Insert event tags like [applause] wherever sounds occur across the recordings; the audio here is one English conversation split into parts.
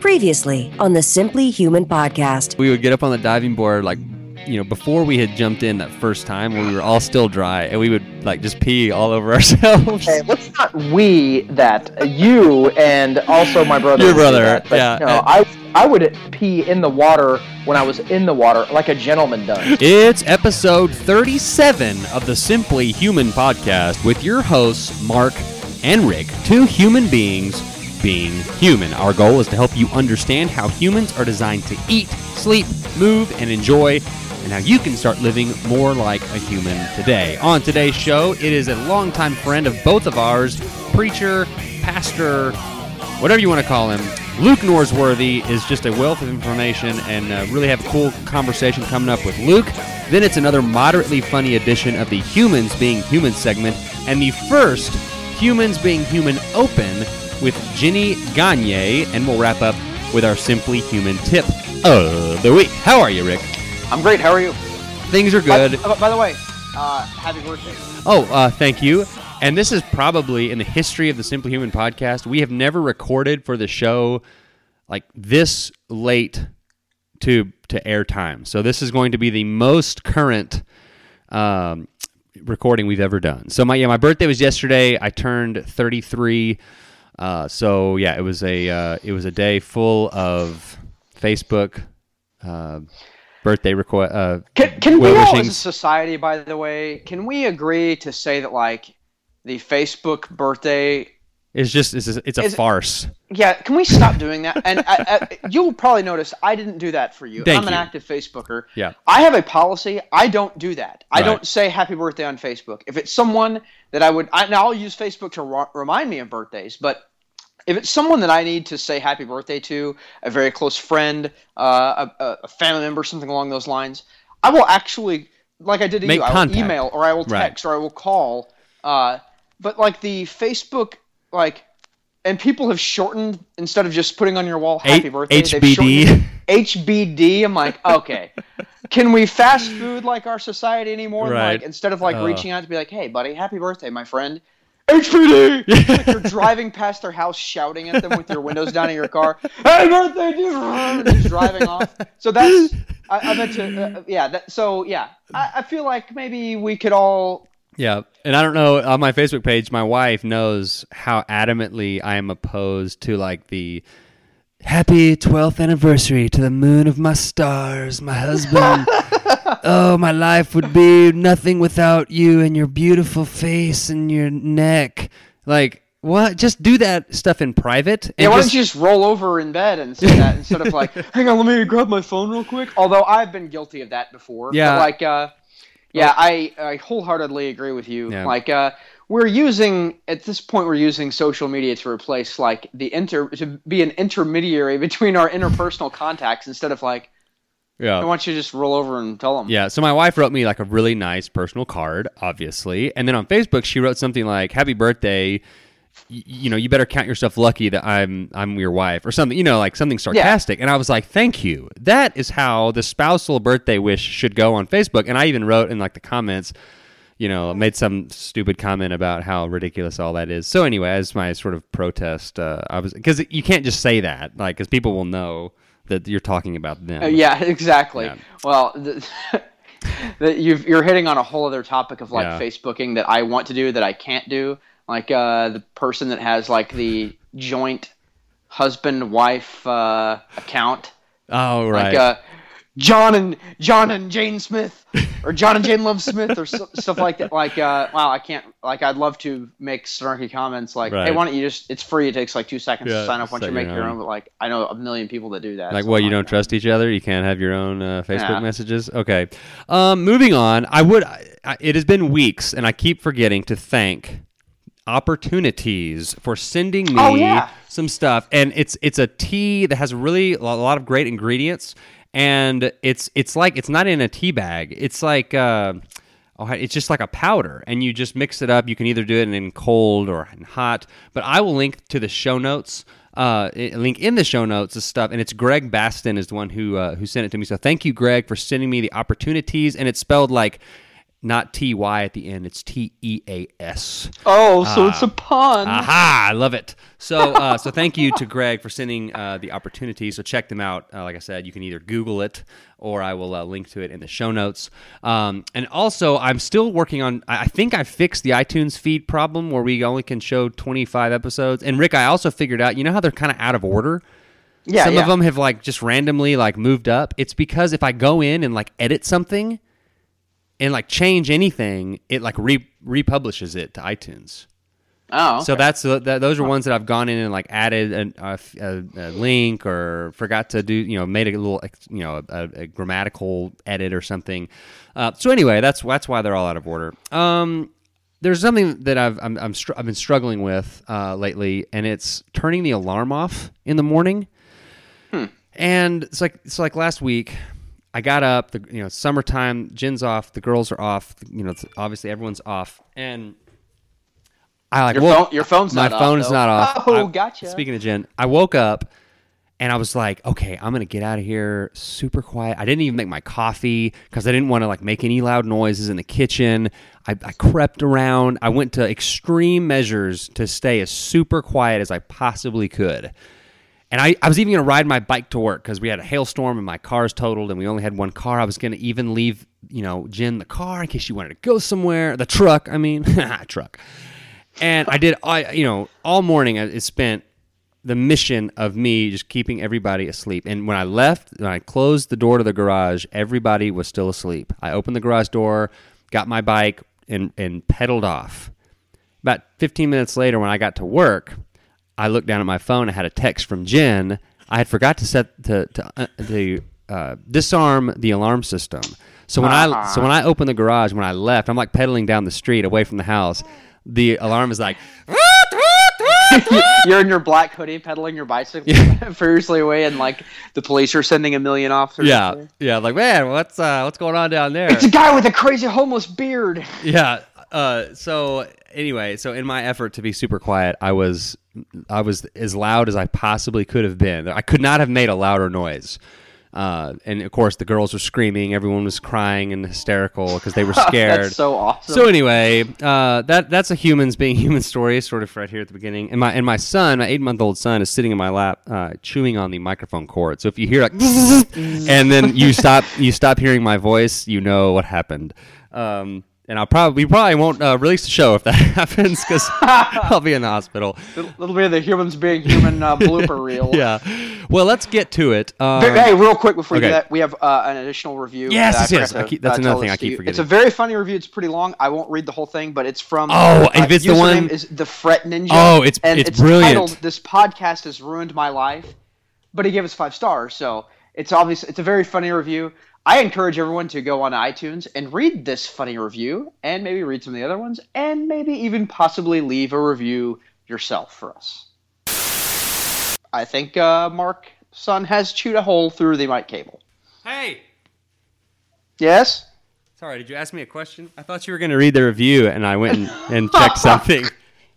Previously on the Simply Human podcast. We would get up on the diving board like you know, before we had jumped in that first time when we were all still dry and we would like just pee all over [laughs] ourselves. Okay, let's not we that you and also my brother. Your brother, that, but, yeah. No, I I would pee in the water when I was in the water like a gentleman does. It's episode 37 of the Simply Human podcast with your hosts, Mark and Rick, two human beings being human. Our goal is to help you understand how humans are designed to eat, sleep, move, and enjoy, and how you can start living more like a human today. On today's show, it is a longtime friend of both of ours, preacher, pastor, whatever you want to call him. Luke Norsworthy is just a wealth of information and uh, really have a cool conversation coming up with Luke. Then it's another moderately funny edition of the Humans Being Human segment and the first Humans Being Human Open with Ginny Gagne. And we'll wrap up with our Simply Human tip of the week. How are you, Rick? I'm great. How are you? Things are good. By, by the way, uh, happy birthday. Oh, uh, thank you. And this is probably in the history of the Simply Human podcast, we have never recorded for the show like this late to to air time. So this is going to be the most current um, recording we've ever done. So my yeah, my birthday was yesterday. I turned 33. Uh, so yeah, it was a uh, it was a day full of Facebook uh, birthday request. Uh, Can, can we all, as a society, by the way, can we agree to say that like the Facebook birthday? It's just it's a, it's a Is- farce. Yeah, can we stop doing that? And I, I, you'll probably notice I didn't do that for you. Thank I'm an you. active Facebooker. Yeah. I have a policy. I don't do that. I Right. don't say happy birthday on Facebook. If it's someone that I would, I, now I'll use Facebook to ro- remind me of birthdays, but if it's someone that I need to say happy birthday to, a very close friend, uh, a, a- family member, something along those lines, I will actually, like I did to Make you, I will email or I will Right. text or I will call. Uh, but like the Facebook, like, and people have shortened instead of just putting on your wall happy H- birthday. HBD. HBD. I'm like, [laughs] okay, can we fast food like our society anymore? Right. Like instead of like Uh. reaching out to be like, hey, buddy, happy birthday, my friend. HBD. [laughs] It's like you're [laughs] driving past their house, shouting at them with your windows down in your car. Happy birthday, dude! And just driving off. So that's I, I meant to. Uh, yeah. That, so yeah, I, I feel like maybe we could all. Yeah, and I don't know on my Facebook page, my wife knows how adamantly I am opposed to like the happy 12th anniversary to the moon of my stars, my husband. [laughs] oh, my life would be nothing without you and your beautiful face and your neck. Like, what? Just do that stuff in private. And Yeah, why just- don't you just roll over in bed and say that instead of like, [laughs] hang on, let me grab my phone real quick. Although I've been guilty of that before. Yeah. But like, uh, yeah, I, I wholeheartedly agree with you. Yeah. Like, uh, we're using at this point we're using social media to replace like the inter to be an intermediary [laughs] between our interpersonal contacts instead of like, yeah. why don't you just roll over and tell them? Yeah, so my wife wrote me like a really nice personal card, obviously, and then on Facebook she wrote something like "Happy birthday." Y- you know, you better count yourself lucky that I'm I'm your wife or something. You know, like something sarcastic. And I was like, "Thank you." That is how the spousal birthday wish should go on Facebook. And I even wrote in like the comments, you know, made some stupid comment about how ridiculous all that is. So anyway, as my sort of protest, uh, I was because you can't just say that, like, because people will know that you're talking about them. Uh, yeah, [laughs] exactly. Yeah. Well, the, [laughs] the, you've, you're hitting on a whole other topic of like Yeah. Facebooking that I want to do that I can't do. Like uh, the person that has like the joint husband wife uh, account, Oh right. like uh, John and John and Jane Smith, [laughs] or John and Jane Love Smith, or so, stuff like that. Like, uh, wow, I can't. Like, I'd love to make snarky comments like, "Hey, why don't you just? It's free. It takes like two seconds Yeah, to sign up once you make your own. own." But like, I know a million people that do that. Like so what? You don't trust each other? You can't have your own uh, Facebook Yeah. messages? Okay. Um, moving on. I would. I, I- it has been weeks, and I keep forgetting to thank Opportuniteas for sending me Oh, yeah. some stuff, and it's it's a tea that has really a lot of great ingredients, and it's it's like it's not in a tea bag. It's like. Uh, Oh, it's just like a powder, and you just mix it up. You can either do it in cold or in hot. But I will link to the show notes. Uh, link in the show notes the stuff, and it's Greg Baston is the one who uh, who sent it to me. So thank you, Greg, for sending me the Opportuniteas. And it's spelled like not T Y at the end. It's T E A S. Oh, so it's a pun. Aha! I love it. So, uh, [laughs] so thank you to Greg for sending uh, the Opportunitea. So check them out. Uh, like I said, you can either Google it or I will uh, link to it in the show notes. Um, and also, I'm still working on. I I think I fixed the iTunes feed problem where we only can show 25 episodes. And Rick, I also figured out. You know how they're kind of out of order. yeah, Some yeah. of them have like just randomly like moved up. It's because if I go in and like edit something and like change anything, it like re- republishes it to iTunes. Oh, So that's uh, that, those are ones that I've gone in and like added a link or forgot to do you know made a little you know a, a grammatical edit or something. Uh, so anyway, that's that's why they're all out of order. Um, there's something that I've I'm, I'm str- I've been struggling with uh, lately, and it's turning the alarm off in the morning. Hmm. And it's like it's like last week. I got up. The you know summertime. Jen's off. The girls are off. You know obviously everyone's off, and I like your woke- phone. Your phone's my not off, phone is though. not off. Oh, I- gotcha. Speaking of Jen, I woke up and I was like, okay, I'm gonna get out of here super quiet. I didn't even make my coffee because I didn't want to like make any loud noises in the kitchen. I, I crept around. I went to extreme measures to stay as super quiet as I possibly could. And I, I was even going to ride my bike to work because we had a hailstorm and my car's totaled and we only had one car. I was going to even leave, you know, Jen the car in case she wanted to go somewhere. The truck, I mean, [laughs] truck. And I did, I you know, all morning I spent the mission of me just keeping everybody asleep. And when I left, when I closed the door to the garage, everybody was still asleep. I opened the garage door, got my bike, and, and pedaled off. About 15 minutes later, when I got to work, I looked down at my phone. I had a text from Jen. I had forgot to set to to, uh, to uh, disarm the alarm system. So when I so when I opened the garage, when I left, I'm like pedaling down the street away from the house. The alarm is like, You're in your black hoodie, pedaling your bicycle [laughs] furiously away, and like the police are sending a million officers. yeah, yeah, like man, what's uh, what's going on down there? It's a guy with a crazy homeless beard. yeah. Uh, so anyway, so in my effort to be super quiet, I was I was as loud as I possibly could have been. I could not have made a louder noise. Uh, and of course, the girls were screaming. Everyone was crying and hysterical because they were [laughs] scared. That's so awesome. So anyway, uh, that that's a humans being [laughs] human story, sort of right here at the beginning. And my and my son, my eight month old son, is sitting in my lap, uh, chewing on the microphone cord. So if you hear like, [laughs] and then you stop you stop hearing my voice, you know what happened. Um, and I'll probably we probably won't uh, release the show if that [laughs] happens because [laughs] I'll be in the hospital. little, little bit of the humans being human uh, blooper reel. [laughs] Yeah. Well, let's get to it. Um, Hey, hey, real quick before okay. do that, we have uh, an additional review. Yes, that yes, keep- that's uh, another thing I keep forgetting. It's a very funny review. It's pretty long. I won't read the whole thing, but it's from. Oh, uh, if it's the one- is the Fret Ninja. Oh, it's- and it's it's brilliant. Titled, this podcast has ruined my life, but he gave us five stars, so it's obvious. It's a very funny review. I encourage everyone to go on iTunes and read this funny review, and maybe read some of the other ones, and maybe even possibly leave a review yourself for us. I think uh, Mark Son has chewed a hole through the mic cable. Hey. Yes. Sorry, did you ask me a question? I thought you were going to read the review, and I went and, and [laughs] checked something.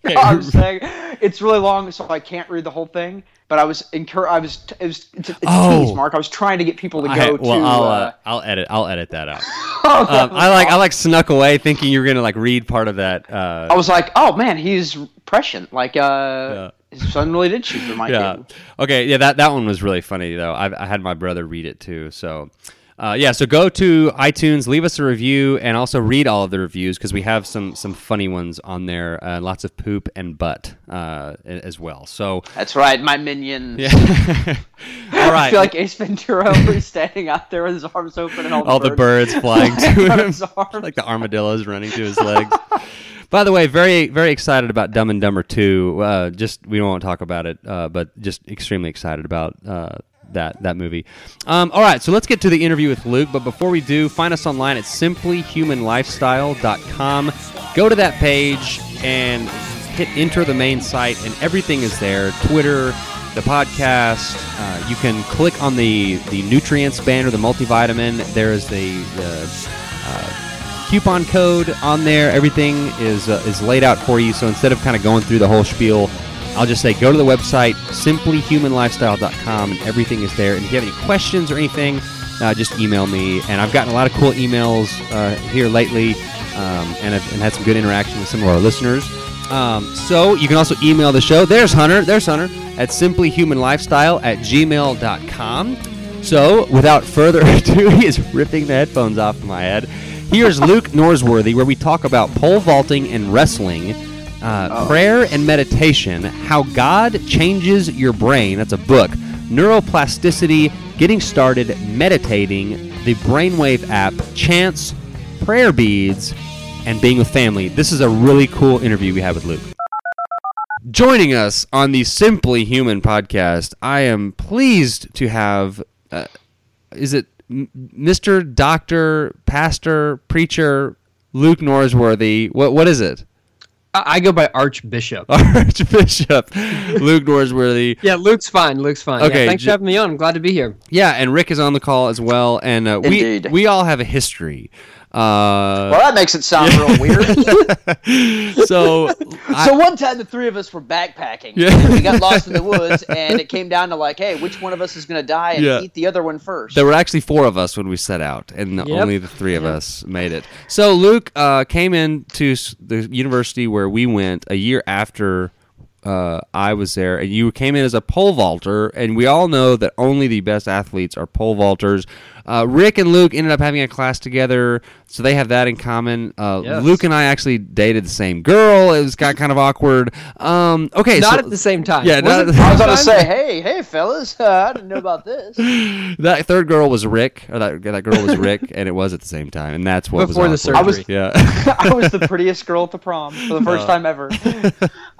[laughs] I'm saying it's really long, so I can't read the whole thing. But I was incur. I was. It was. It's, it's Oh. a tease, Mark. I was trying to get people to go I, well, to. I'll uh, uh, I'll edit I'll edit that out. oh, [laughs] that Um, I like I like snuck away thinking you were gonna like read part of that. Uh, I was like, oh man, he's prescient. Like, uh, his son really did shoot through [laughs] my yeah. cable. Okay. Yeah. That that one was really funny though. I, I had my brother read it too. So. Uh, yeah, so go to iTunes, leave us a review, and also read all of the reviews because we have some some funny ones on there. Uh, lots of poop and butt uh, as well. So, That's right, my minions. [laughs] yeah. all right. [laughs] I feel like Ace Ventura [laughs] he's standing out there with his arms open and all the all the birds flying to him, his arms. like the armadillos running to his legs. By the way, very very excited about Dumb and Dumber Two. Uh, just we won't talk about it, uh, but just extremely excited about uh, that that movie. Um, all right, so let's get to the interview with Luke. But before we do, find us online at simplyhumanlifestyle.com. Go to that page and hit enter the main site, and everything is there. Twitter, the podcast. Uh, you can click on the the nutreince banner, the multivitamin. There is the the uh, coupon code on there. Everything is uh, is laid out for you. So instead of kind of going through the whole spiel, I'll just say go to the website simplyhumanlifestyle.com, and everything is there. And if you have any questions or anything, uh, just email me. And I've gotten a lot of cool emails uh, here lately, um, and I've and had some good interaction with some of our listeners. Um, so you can also email the show. There's Hunter. There's Hunter at simplyhumanlifestyle at gmail.com. So without further [laughs] ado, he is ripping the headphones off my head. Here's Luke Norsworthy, where we talk about pole vaulting and wrestling, uh, prayer and meditation, how God changes your brain. That's a book. Neuroplasticity, getting started, meditating, the Brainwave app, chants, prayer beads, and being with family. This is a really cool interview we had with Luke. Joining us on the Simply Human podcast, I am pleased to have. Uh, is it Mr. Doctor, Pastor, Preacher, Luke Norsworthy? What what is it? I I go by Archbishop. [laughs] Archbishop [laughs] Luke Norsworthy. yeah, Luke's fine. Luke's fine. Okay, Yeah, thanks j- for having me on. I'm glad to be here. Yeah, and Rick is on the call as well, and uh, we we all have a history. Uh, Well, that makes it sound real weird. [laughs] so I- so one time the three of us were backpacking. Yeah. We got lost in the woods, and it came down to like, hey, which one of us is going to die and Yeah. eat the other one first? There were actually four of us when we set out, and Yep. only the three of us made it. So Luke uh, came into the university where we went a year after uh, I was there, and you came in as a pole vaulter. And we all know that only the best athletes are pole vaulters. Uh, Rick and Luke ended up having a class together, so they have that in common. Uh, Yes. Luke and I actually dated the same girl. It was got kind of awkward. Um, okay, Not so at the same time. Yeah, not it at the the I was same going to say, hey, hey, fellas, uh, [laughs] I didn't know about this. [laughs] that third girl was Rick, or that that girl was Rick, and it was at the same time, and that's what Before the was awkward. surgery. Yeah. [laughs] I was the prettiest girl at the prom for the first time ever.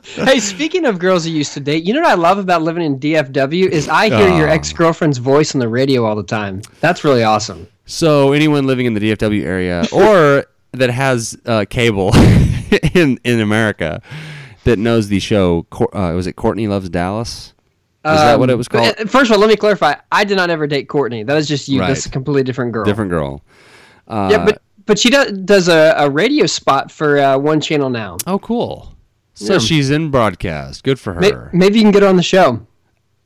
Hey, speaking of girls you used to date, you know what I love about living in DFW is I hear your ex girlfriend's voice on the radio all the time. That's really awesome. So anyone living in the DFW area [laughs] or that has uh, cable [laughs] in in America that knows the show, uh, was it Courtney Loves Dallas? Is that what it was called? Uh, First of all, let me clarify. I did not ever date Courtney. That is just you. That's a completely different girl. Different girl. Uh, Yeah, but but she does does a, a radio spot for uh, one channel now. oh, cool. So Yeah. she's in broadcast. Good for her. Maybe you can get her on the show.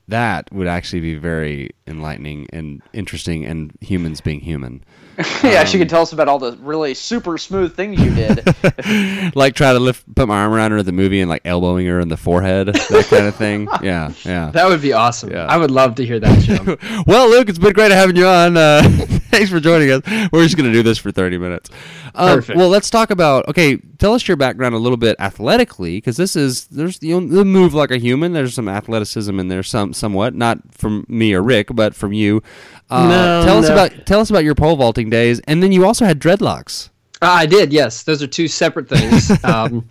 That would actually be very enlightening and interesting, and humans being human. [laughs] yeah, she could tell us about all the really super smooth things you did. [laughs] like try to lift, put my arm around her at the movie and like elbowing her in the forehead, that kind of thing. [laughs] Yeah, yeah. That would be awesome. Yeah. I would love to hear that show. Well, Luke, it's been great having you on. Uh, thanks for joining us. We're just going to do this for 30 minutes. Um, Perfect. Well, let's talk about, okay, tell us your background a little bit athletically, because this is, there's, you know, the move like a human. There's some athleticism in there, some, somewhat, not from me or Rick, but from you. Uh, No, tell us no. about, tell us about your pole vaulting days. And then you also had dreadlocks. Uh, I did, yes. Those are two separate things. [laughs] um,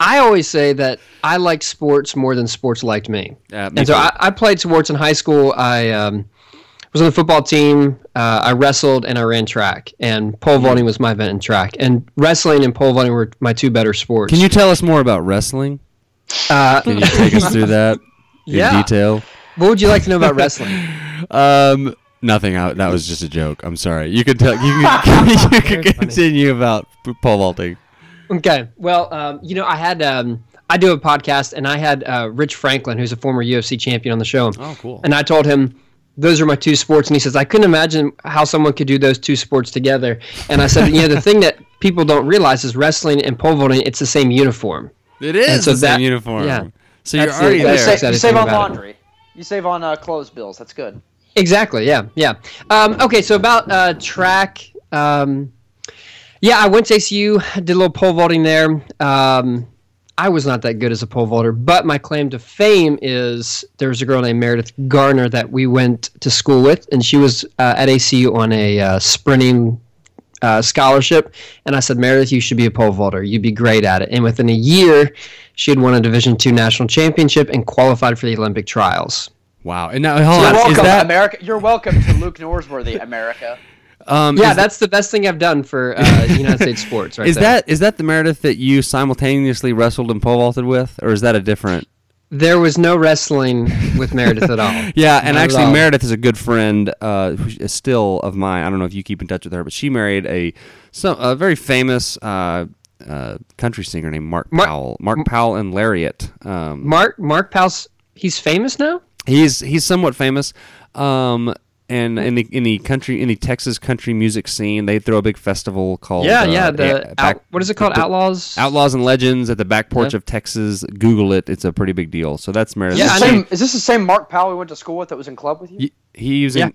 I always say that I like sports more than sports liked me. Uh, me and so. I, I played sports in high school. I um, was on the football team. Uh, I wrestled and I ran track. And pole vaulting was my event in track. And wrestling and pole vaulting were my two better sports. Can you tell us more about wrestling? Uh, Can you take us through that [laughs] in Yeah. detail? what would you like to know about wrestling? [laughs] Um, nothing. I, that was just a joke. I'm sorry. You can tell. You [laughs] can, [laughs] you can Very funny. continue about pole vaulting. Okay. Well, um, you know, I had um, I do a podcast, and I had uh, Rich Franklin, who's a former UFC champion, on the show. Oh, cool. And I told him those are my two sports, and he says I couldn't imagine how someone could do those two sports together. And I said, you know, the thing that people don't realize is wrestling and pole vaulting. It's the same uniform. It is And so the same uniform. yeah. So you're That's the- already you there. save, you save on about it. laundry. You save on uh, clothes bills. That's good. Exactly. Yeah. Yeah. Um, okay. So about uh, track. Um, yeah, I went to ACU, did a little pole vaulting there. Um, I was not that good as a pole vaulter, but my claim to fame is there was a girl named Meredith Garner that we went to school with, and she was uh, at ACU on a uh, sprinting uh, scholarship. And I said, Meredith, you should be a pole vaulter. You'd be great at it. And within a year, she had won a Division two national championship and qualified for the Olympic trials. Wow. And now hold You're on. welcome, Is that America. You're welcome to Luke Norsworthy, America. Um, Yeah, is, that's the best thing I've done for uh, [laughs] United States sports. Right is there. that is that the Meredith that you simultaneously wrestled and pole vaulted with, or is that a different? There was no wrestling with Meredith at all. [laughs] Yeah, and Not actually. Meredith is a good friend, uh, who is still of mine. I don't know if you keep in touch with her, but she married a some a very famous uh, uh, country singer named Mark Mark- Powell. Mark Powell and Lariat. Um, Mark Mark Powell's he's famous now. He's he's somewhat famous. Um, and in the in the country in the Texas country music scene, they throw a big festival called Yeah, uh, yeah. The A- back- out, what is it called? the- Outlaws. Outlaws and Legends at the back porch Yeah. of Texas. Google it; it's a pretty big deal. So that's Meredith. Yeah, is, this same, is this the same Mark Powell we went to school with that was in club with you? He, he was in. Yeah.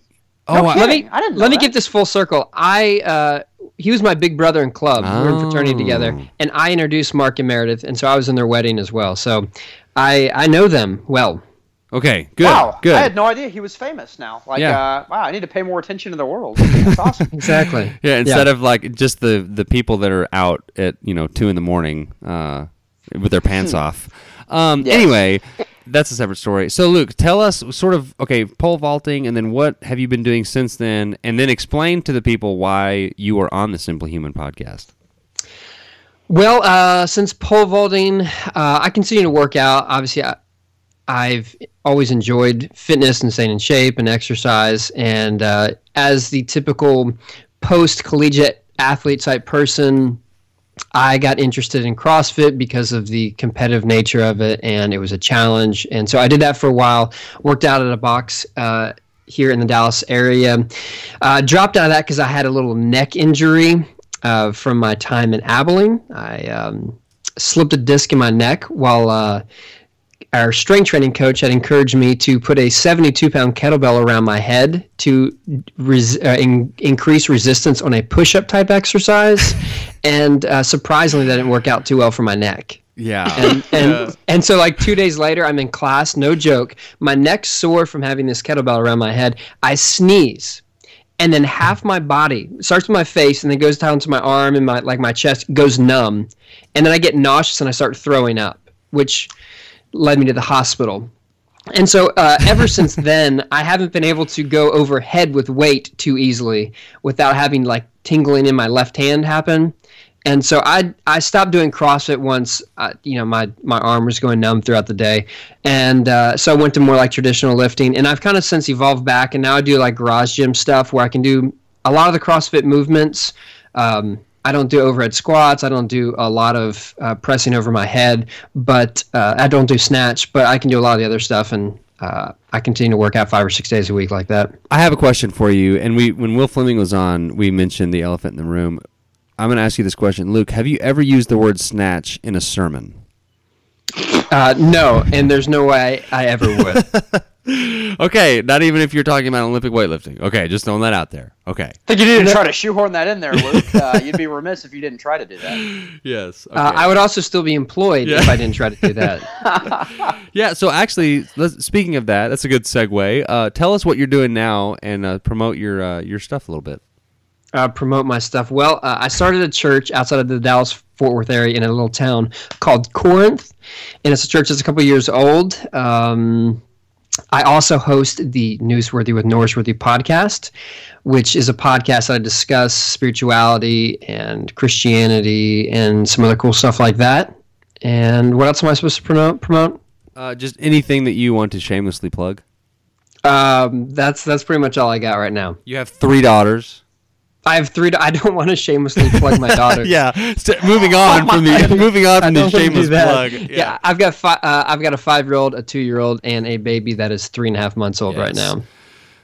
Oh, No I- let me I didn't know let me that. get this full circle. I uh, he was my big brother in club. We were in fraternity together, Oh. and I introduced Mark and Meredith, and so I was in their wedding as well. So I I know them well. Okay, good, wow, good. I had no idea he was famous now. Like, Yeah. uh, wow, I need to pay more attention to the world. [laughs] That's awesome. Exactly. [laughs] Yeah, instead of like just the the people that are out at you know two in the morning uh, with their pants off. Um, Yes. Anyway, that's a separate story. So Luke, tell us sort of okay pole vaulting, and then what have you been doing since then, and then explain to the people why you are on the Simply Human podcast. Well, uh, since pole vaulting, uh, I continue to work out. Obviously, I, I've always enjoyed fitness and staying in shape and exercise. And uh, as the typical post collegiate athlete type person, I got interested in CrossFit because of the competitive nature of it, and it was a challenge. And so I did that for a while. Worked out at a box uh, here in the Dallas area. Uh, dropped out of that because I had a little neck injury uh, from my time in Abilene. I um, slipped a disc in my neck while uh, our strength training coach had encouraged me to put a 72 pound kettlebell around my head to res- uh, in- increase resistance on a push up type exercise. [laughs] and uh, surprisingly, that didn't work out too well for my neck. Yeah, And, and, [laughs] and so, like two days later, I'm in class, no joke. My neck's sore from having this kettlebell around my head. I sneeze. And then half my body starts with my face and then goes down to my arm and my like my chest goes numb. And then I get nauseous and I start throwing up, which led me to the hospital. And so, uh, ever since [laughs] then, I haven't been able to go overhead with weight too easily without having like tingling in my left hand happen. And so I I stopped doing CrossFit once. Uh, you know, my my arm was going numb throughout the day, and uh, so I went to more like traditional lifting. And I've kind of since evolved back, and now I do like garage gym stuff where I can do a lot of the CrossFit movements. Um, I don't do overhead squats. I don't do a lot of uh, pressing over my head, but uh, I don't do snatch. But I can do a lot of the other stuff, and uh, I continue to work out five or six days a week like that. I have a question for you. And we, when Will Fleming was on, we mentioned the elephant in the room. I'm going to ask you this question, Luke. Have you ever used the word snatch in a sermon? Uh, no, and there's no way I ever would. [laughs] Okay, not even if you're talking about Olympic weightlifting. Okay, just throwing that out there. Okay. I think you didn't try to shoehorn that in there, Luke. [laughs] Uh, you'd be remiss if you didn't try to do that. [laughs] Yes. Uh, I would also still be employed Yeah. if I didn't try to do that. Yeah. So actually, let's, speaking of that, that's a good segue. Uh, tell us what you're doing now and uh, promote your uh, your stuff a little bit. uh, promote my stuff. Well, uh, I started a church outside of the Dallas Fort Worth area in a little town called Corinth, and it's a church that's a couple years old. Um, I also host the Newsworthy with Norsworthy podcast, which is a podcast that I discuss spirituality and Christianity and some other cool stuff like that. And what else am I supposed to promote? Promote? Uh, just anything that you want to shamelessly plug. Um, that's that's pretty much all I got right now. You have three daughters. I have three. I don't want to shamelessly plug my daughter. [laughs] yeah. St- moving on from the moving on from the do shameless plug. Yeah. I've got fi- uh, I've got a five year old, a two year old, and a baby that is three and a half months old right now.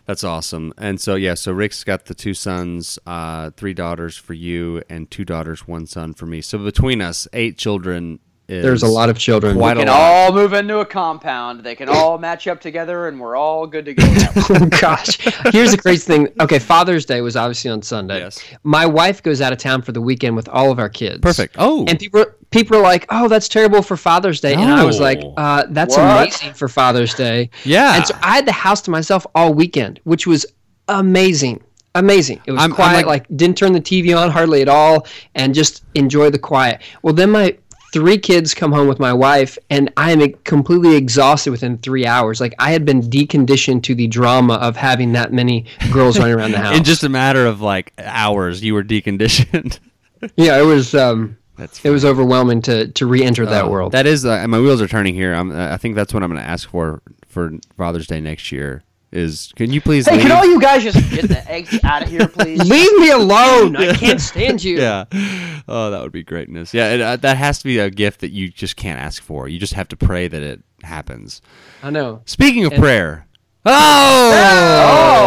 That's awesome. And so yeah, so Rick's got the two sons, uh, three daughters for you, and two daughters, one son for me. So between us, eight children. Is There's a lot of children. Quite They can all move into a compound. They can all match up together, and we're all good to go. [laughs] oh gosh, here's the crazy thing. Okay, Father's Day was obviously on Sunday. Yes. My wife goes out of town for the weekend with all of our kids. Perfect. Oh. And people people are like, "Oh, that's terrible for Father's Day," and I was like, uh, "That's What? amazing for Father's Day." Yeah. And so I had the house to myself all weekend, which was amazing. Amazing. It was I'm- I'm quiet, like- like, didn't turn the TV on hardly at all, and just enjoy the quiet. Well, then my three kids come home with my wife and i am completely exhausted within three hours like i had been deconditioned to the drama of having that many girls running around the [laughs] house In just a matter of like hours, you were deconditioned. [laughs] yeah it was um That's it was overwhelming to to re-enter that Oh, world That is, uh, my wheels are turning here. I'm, uh, I think that's what I'm going to ask for for Father's Day next year. Is can you please? Hey, leave? can all you guys just get the eggs out of here, please? [laughs] leave me alone i can't stand you yeah. Oh, that would be greatness. Yeah, it, uh, that has to be a gift that you just can't ask for. You just have to pray that it happens. i know Speaking of And- prayer, oh,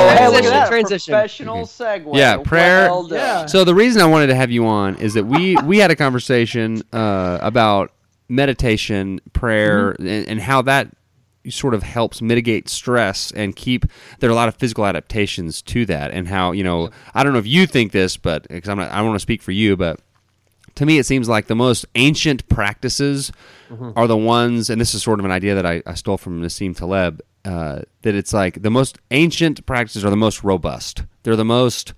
Oh, hey, look Transition, at transition. Professional segue. Yeah, prayer- Well done. So the reason I wanted to have you on is that we [laughs] we had a conversation uh, about meditation, prayer, Mm-hmm. and, and how that sort of helps mitigate stress and keep. There are a lot of physical adaptations to that, and how you know I don't know if you think this, but because I'm not, I don't want to speak for you, but to me, it seems like the most ancient practices are the ones, and this is sort of an idea that I, I stole from Nassim Taleb, uh, that it's like the most ancient practices are the most robust. They're the most,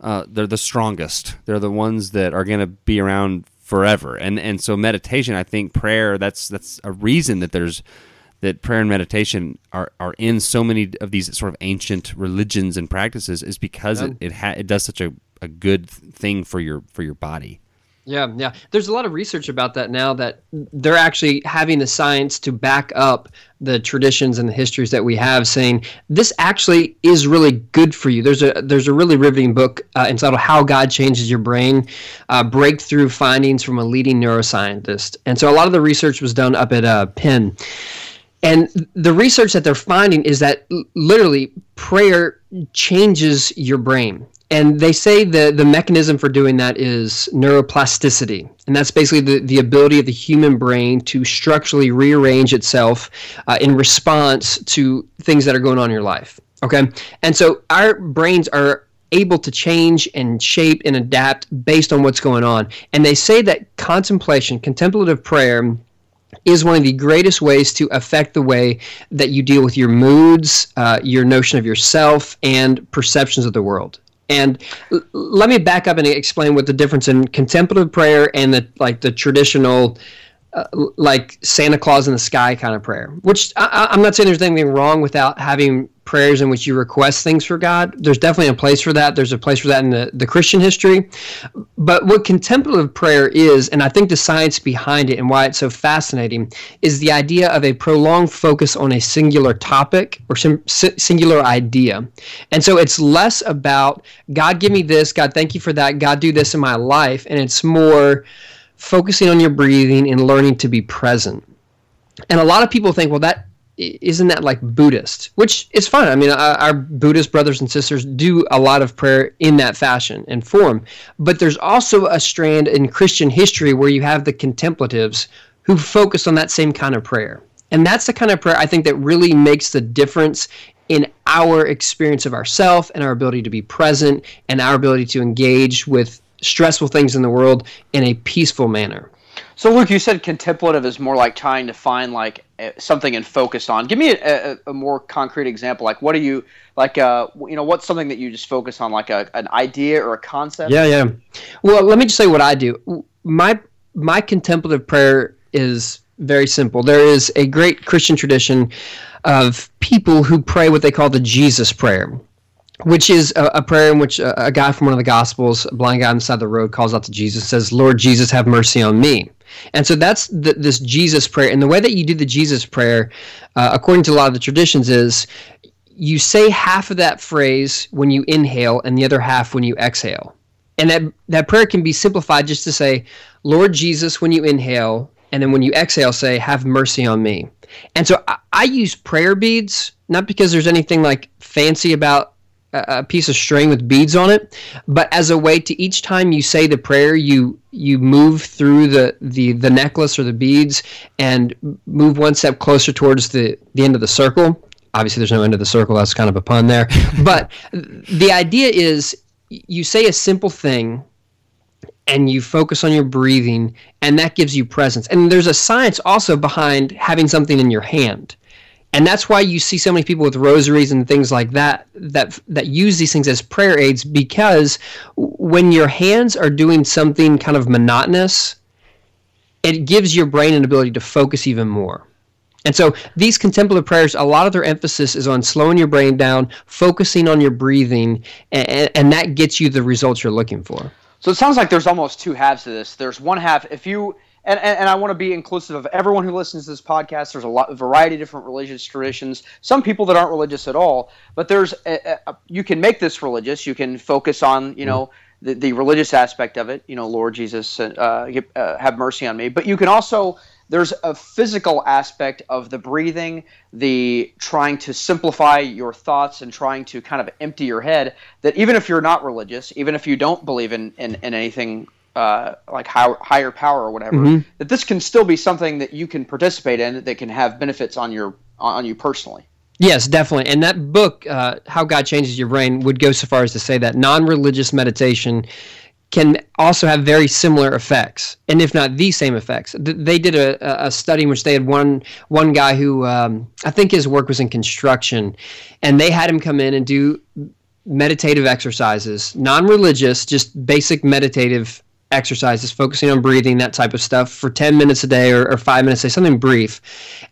uh, they're the strongest. They're the ones that are going to be around forever. And and so meditation, I think prayer, that's that's a reason that there's that prayer and meditation are, are in so many of these sort of ancient religions and practices is because it it, ha- it does such a, a good thing for your for your body. Yeah, yeah. There's a lot of research about that now that they're actually having the science to back up the traditions and the histories that we have, saying this actually is really good for you. There's a there's a really riveting book uh, entitled "How God Changes Your Brain," uh, breakthrough findings from a leading neuroscientist. And so a lot of the research was done up at uh, Penn. And the research that they're finding is that literally prayer changes your brain. And they say the, the mechanism for doing that is neuroplasticity. And that's basically the, the ability of the human brain to structurally rearrange itself uh, in response to things that are going on in your life. Okay? And so our brains are able to change and shape and adapt based on what's going on. And they say that contemplation, contemplative prayer, is one of the greatest ways to affect the way that you deal with your moods, uh, your notion of yourself, and perceptions of the world. And l- let me back up and explain what the difference in contemplative prayer and the like the traditional. Uh, like Santa Claus in the sky kind of prayer, which I, I'm not saying there's anything wrong without having prayers in which you request things for God. There's definitely a place for that. There's a place for that in the, the Christian history. But what contemplative prayer is, and I think the science behind it and why it's so fascinating, is the idea of a prolonged focus on a singular topic or some singular idea. And so it's less about God, give me this, God, thank you for that, God, do this in my life. And it's more focusing on your breathing and learning to be present. And a lot of people think, well, that isn't that like Buddhist, which is fine. I mean, our Buddhist brothers and sisters do a lot of prayer in that fashion and form. But there's also a strand in Christian history where you have the contemplatives who focus on that same kind of prayer. And that's the kind of prayer I think that really makes the difference in our experience of ourself and our ability to be present and our ability to engage with stressful things in the world in a peaceful manner. So, Luke, you said contemplative is more like trying to find like something and focus on. Give me a, a, a more concrete example. Like, what do you like? Uh, you know, what's something that you just focus on, like a, an idea or a concept? Yeah, yeah. Well, let me just say what I do. My my contemplative prayer is very simple. There is a great Christian tradition of people who pray what they call the Jesus prayer, which is a, a prayer in which a, a guy from one of the Gospels, a blind guy on the side of the road, calls out to Jesus, says, "Lord Jesus, have mercy on me." And so that's the, this Jesus prayer. And the way that you do the Jesus prayer, uh, according to a lot of the traditions, is you say half of that phrase when you inhale and the other half when you exhale. And that, that prayer can be simplified just to say, Lord Jesus, when you inhale, and then when you exhale, say, Have mercy on me. And so I, I use prayer beads, not because there's anything like fancy about a, piece of string with beads on it, but as a way to each time you say the prayer, you you move through the, the, the necklace or the beads and move one step closer towards the, the end of the circle. Obviously there's no end of the circle. That's kind of a pun there. [laughs] But the idea is you say a simple thing and you focus on your breathing and that gives you presence. And there's a science also behind having something in your hand and that's why you see so many people with rosaries and things like that that that use these things as prayer aids because when your hands are doing something kind of monotonous it gives your brain an ability to focus even more. And so these contemplative prayers, a lot of their emphasis is on slowing your brain down, focusing on your breathing, and, and that gets you the results you're looking for. So it sounds like there's almost two halves to this. There's one half if you and, and, and I want to be inclusive of everyone who listens to this podcast. There's a lot, a variety of different religious traditions. Some people that aren't religious at all, but there's a, a, you can make this religious. You can focus on you know the, the religious aspect of it. You know, Lord Jesus, uh, uh, have mercy on me. But you can also there's a physical aspect of the breathing, the trying to simplify your thoughts and trying to kind of empty your head. That even if you're not religious, even if you don't believe in in, in anything uh, like higher, higher power or whatever, mm-hmm. that this can still be something that you can participate in that can have benefits on your on you personally. Yes, definitely. And that book, uh, How God Changes Your Brain, would go so far as to say that non-religious meditation can also have very similar effects, and if not the same effects. They did a, a study in which they had one one guy who um, I think his work was in construction, and they had him come in and do meditative exercises, non-religious, just basic meditative exercises, focusing on breathing, that type of stuff, for 10 minutes a day or, or five minutes a day, something brief.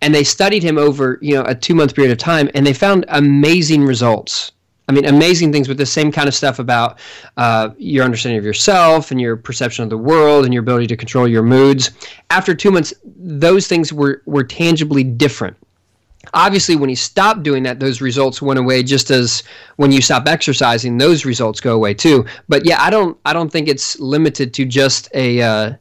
And they studied him over, you know, a two month period of time, and they found amazing results. I mean, amazing things with the same kind of stuff about uh, your understanding of yourself and your perception of the world and your ability to control your moods. After two months, those things were, were tangibly different. Obviously, when he stopped doing that, those results went away. Just as when you stop exercising, those results go away too. But yeah, I don't, I don't think it's limited to just a, uh,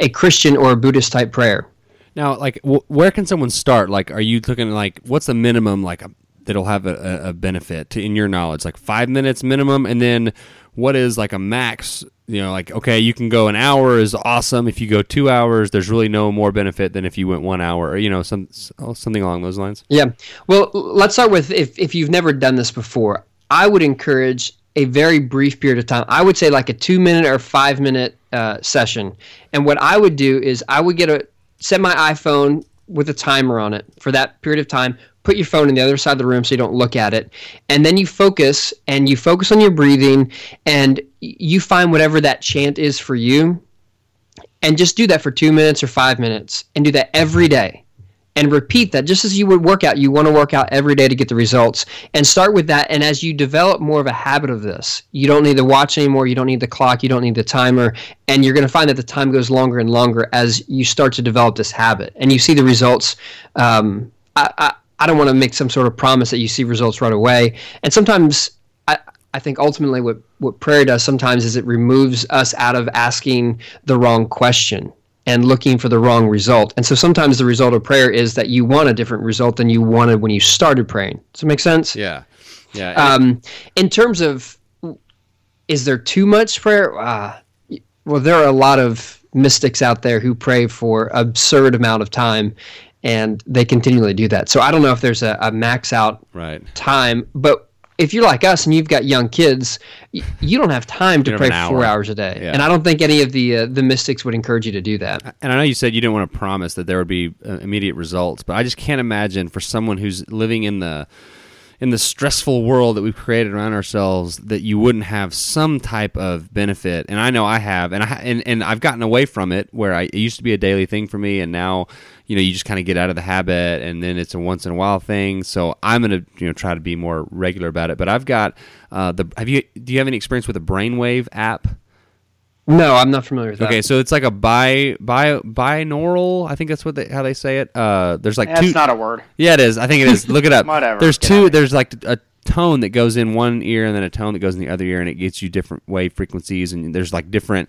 a Christian or a Buddhist type prayer. Now, like, where can someone start? Like, are you looking like what's the minimum like that'll have a, a benefit to, in your knowledge? Like five minutes minimum, and then what is like a max? You know, like okay, you can go an hour is awesome. If you go two hours, there's really no more benefit than if you went one hour, or you know, some something along those lines. Yeah. Well, let's start with if if you've never done this before, I would encourage a very brief period of time. I would say like a two minute or five minute uh, session. And what I would do is I would get a set my iPhone with a timer on it for that period of time put your phone in the other side of the room so you don't look at it. And then you focus and you focus on your breathing and you find whatever that chant is for you and just do that for two minutes or five minutes and do that every day. And repeat that just as you would work out you want to work out every day to get the results. And start with that and as you develop more of a habit of this you don't need the watch anymore you don't need the clock you don't need the timer and you're going to find that the time goes longer and longer as you start to develop this habit. And you see the results um, I, I don't want to make some sort of promise that you see results right away. And sometimes I, I think ultimately what, what prayer does sometimes is it removes us out of asking the wrong question and looking for the wrong result. And so sometimes the result of prayer is that you want a different result than you wanted when you started praying. Does it make sense? Yeah. Yeah. Um, in terms of, is there too much prayer? Uh, well, there are a lot of mystics out there who pray for absurd amount of time and they continually do that. So I don't know if there's a, a max out right. time, but if you're like us and you've got young kids, you don't have time to pray for four hours a day. Yeah. And I don't think any of the uh, the mystics would encourage you to do that. And I know you said you didn't want to promise that there would be uh, immediate results, but I just can't imagine for someone who's living in the in the stressful world that we've created around ourselves that you wouldn't have some type of benefit and I know I have and I and, and I've gotten away from it where I, it used to be a daily thing for me and now you know you just kind of get out of the habit and then it's a once in a while thing so I'm gonna you know try to be more regular about it but I've got uh, the have you do you have any experience with a brainwave app no, I'm not familiar with that. Okay, so it's like a bi bi binaural. I think that's what they, how they say it. Uh, there's like that's two. not a word. Yeah, it is. I think it is. Look it up. [laughs] Whatever. There's two. There's like a tone that goes in one ear and then a tone that goes in the other ear, and it gets you different wave frequencies. And there's like different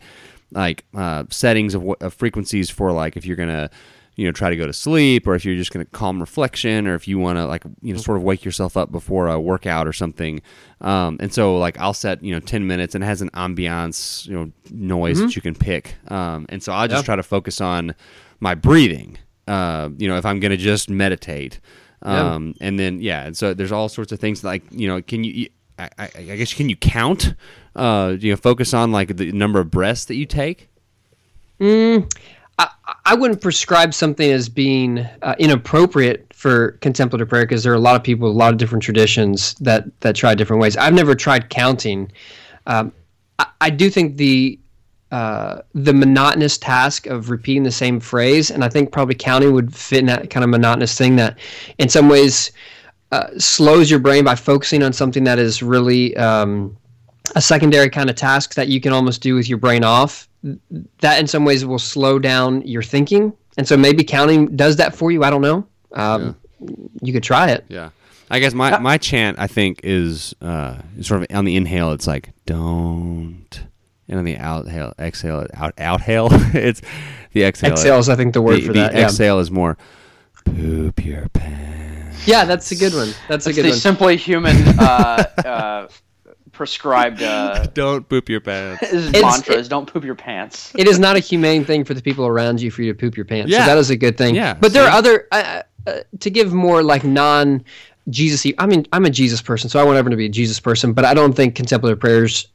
like uh, settings of, of frequencies for like if you're gonna you know try to go to sleep or if you're just going to calm reflection or if you want to like you know sort of wake yourself up before a workout or something um, and so like i'll set you know 10 minutes and it has an ambiance you know noise mm-hmm. that you can pick um, and so i'll just yep. try to focus on my breathing uh, you know if i'm going to just meditate um, yep. and then yeah and so there's all sorts of things like you know can you I, I, I guess can you count uh, you know focus on like the number of breaths that you take mm, I, I wouldn't prescribe something as being uh, inappropriate for contemplative prayer because there are a lot of people a lot of different traditions that that try different ways. I've never tried counting. Um, I, I, do think the uh, the monotonous task of repeating the same phrase, and I think probably counting would fit in that kind of monotonous thing that, in some ways, uh, slows your brain by focusing on something that is really um, a secondary kind of task that you can almost do with your brain off. That, in some ways, will slow down your thinking, and so maybe counting does that for you. I don't know. Um, You could try it. Yeah. I guess my, my chant I think is uh, sort of on the inhale it's like don't and on the outhale exhale out outhale [laughs] it's the exhale Exhale is, I think, the word the, for the that. Yeah. exhale is more poop your pants. yeah, that's a good one. That's, a good the one. simply human uh, [laughs] uh, prescribed uh, [laughs] Don't poop your pants. his [laughs] It's- mantra it- is don't poop your pants. it is not a humane thing for the people around you for you to poop your pants. Yeah. So that is a good thing. Yeah, But there see? are other uh, uh, to give more like non Jesus. I mean, I'm a Jesus person, so I want everyone to be a Jesus person. But I don't think contemplative prayers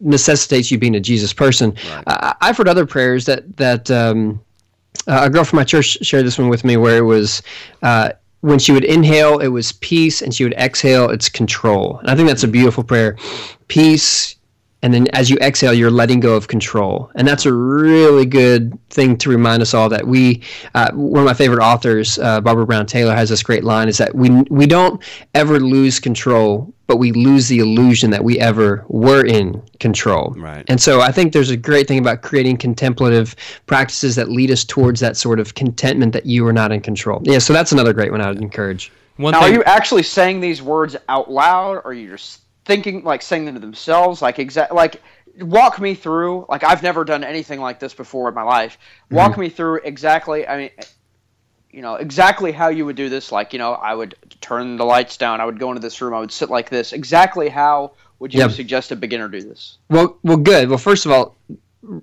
necessitates you being a Jesus person. I I've heard other prayers that that um, uh, a girl from my church shared this one with me, where it was. Uh, when she would inhale, it was peace, and she would exhale, it's control. And I think that's a beautiful prayer. Peace, and then as you exhale you're letting go of control. And that's a really good thing to remind us all that we uh, one of my favorite authors uh, barbara brown taylor has this great line is that we we don't ever lose control but we lose the illusion that we ever were in control. Right. and so i think there's a great thing about creating contemplative practices that lead us towards that sort of contentment that you are not in control. Yeah so that's another great one i would encourage. One Now, are you actually saying these words out loud, or are you just thinking like saying them to themselves? Like exact, like walk me through. Like I've never done anything like this before in my life. Walk Mm-hmm. me through exactly. I mean, you know, exactly how you would do this. Like you know, I would turn the lights down. I would go into this room. I would sit like this. Exactly how would you Yep. suggest a beginner do this? Well, well, good. Well, first of all,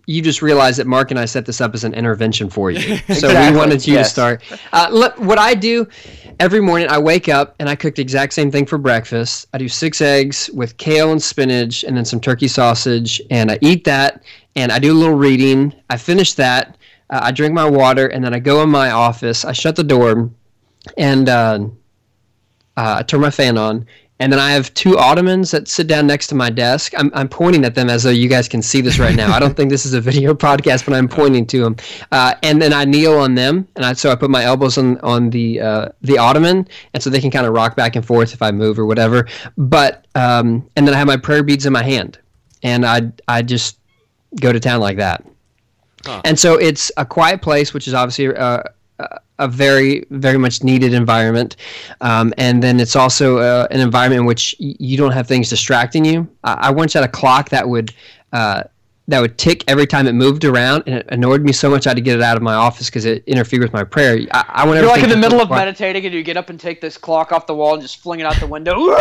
you just realized that Mark and I set this up as an intervention for you. [laughs] So we wanted you to start. Uh, look, what I do every morning, I wake up and I cook the exact same thing for breakfast. I do six eggs with kale and spinach and then some turkey sausage, and I eat that. And I do a little reading. I finish that. Uh, I drink my water, and then I go in my office. I shut the door, and uh, uh, I turn my fan on, and then I have two ottomans that sit down next to my desk. I'm, I'm pointing at them as though you guys can see this right now. I don't think this is a video podcast, but I'm pointing to them. Uh, and then I kneel on them, and I, so I put my elbows on on the uh, the ottoman, and so they can kind of rock back and forth if I move or whatever. But um, and then I have my prayer beads in my hand, and I I just go to town like that. And so it's a quiet place, which is obviously uh, a, a very, very much needed environment. Um, and then it's also uh, an environment in which y- you don't have things distracting you. I, I once had a clock that would. Uh, that would tick every time it moved around, and it annoyed me so much I had to get it out of my office because it interfered with my prayer. I, I want You're like in the middle of quiet. meditating, and you get up and take this clock off the wall and just fling it out the window. [laughs]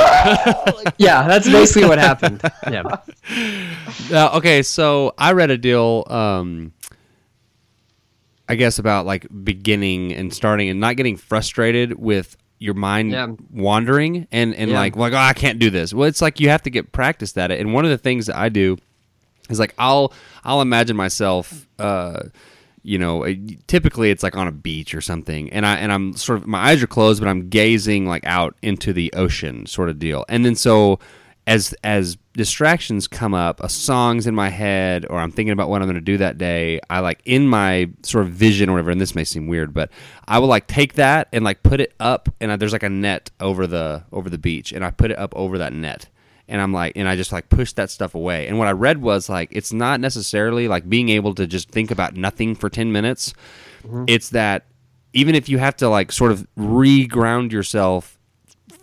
Like, Yeah, that's basically what happened. [laughs] Yeah. [laughs] Uh, okay, so I read a deal, um, I guess about like beginning and starting and not getting frustrated with your mind Yeah. wandering and and Yeah. like like oh I can't do this. Well, it's like you have to get practiced at it. And one of the things that I do is like I'll I'll imagine myself. Uh, you know, uh, typically it's like on a beach or something, and I and I'm sort of my eyes are closed, but I'm gazing like out into the ocean, sort of deal. And then so as as distractions come up, a song's in my head, or I'm thinking about what I'm going to do that day. I like in my sort of vision or whatever. And this may seem weird, but I will like take that and like put it up, and I, there's like a net over the over the beach, and I put it up over that net and I'm like, and I just like pushed that stuff away. And what I read was like, it's not necessarily like being able to just think about nothing for 10 minutes. Mm-hmm. It's that even if you have to like sort of re-ground yourself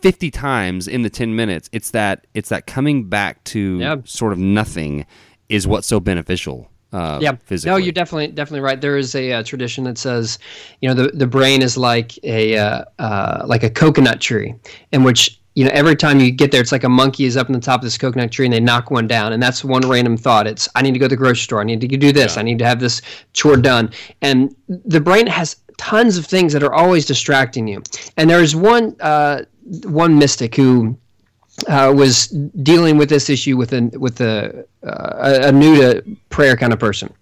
50 times in the 10 minutes, it's that, it's that coming back to Yeah. sort of nothing is what's so beneficial. Uh, yeah. Physically. no you're definitely definitely right. There is a uh, tradition that says you know the, the brain is like a uh, uh, like a coconut tree in which you know every time you get there it's like a monkey is up in the top of this coconut tree and they knock one down. And that's one random thought. It's i need to go to the grocery store. I need to do this. I need to have this chore done. And the brain has tons of things that are always distracting you. And there's one uh, one mystic who uh, was dealing with this issue with a with a, uh, a new to prayer kind of person,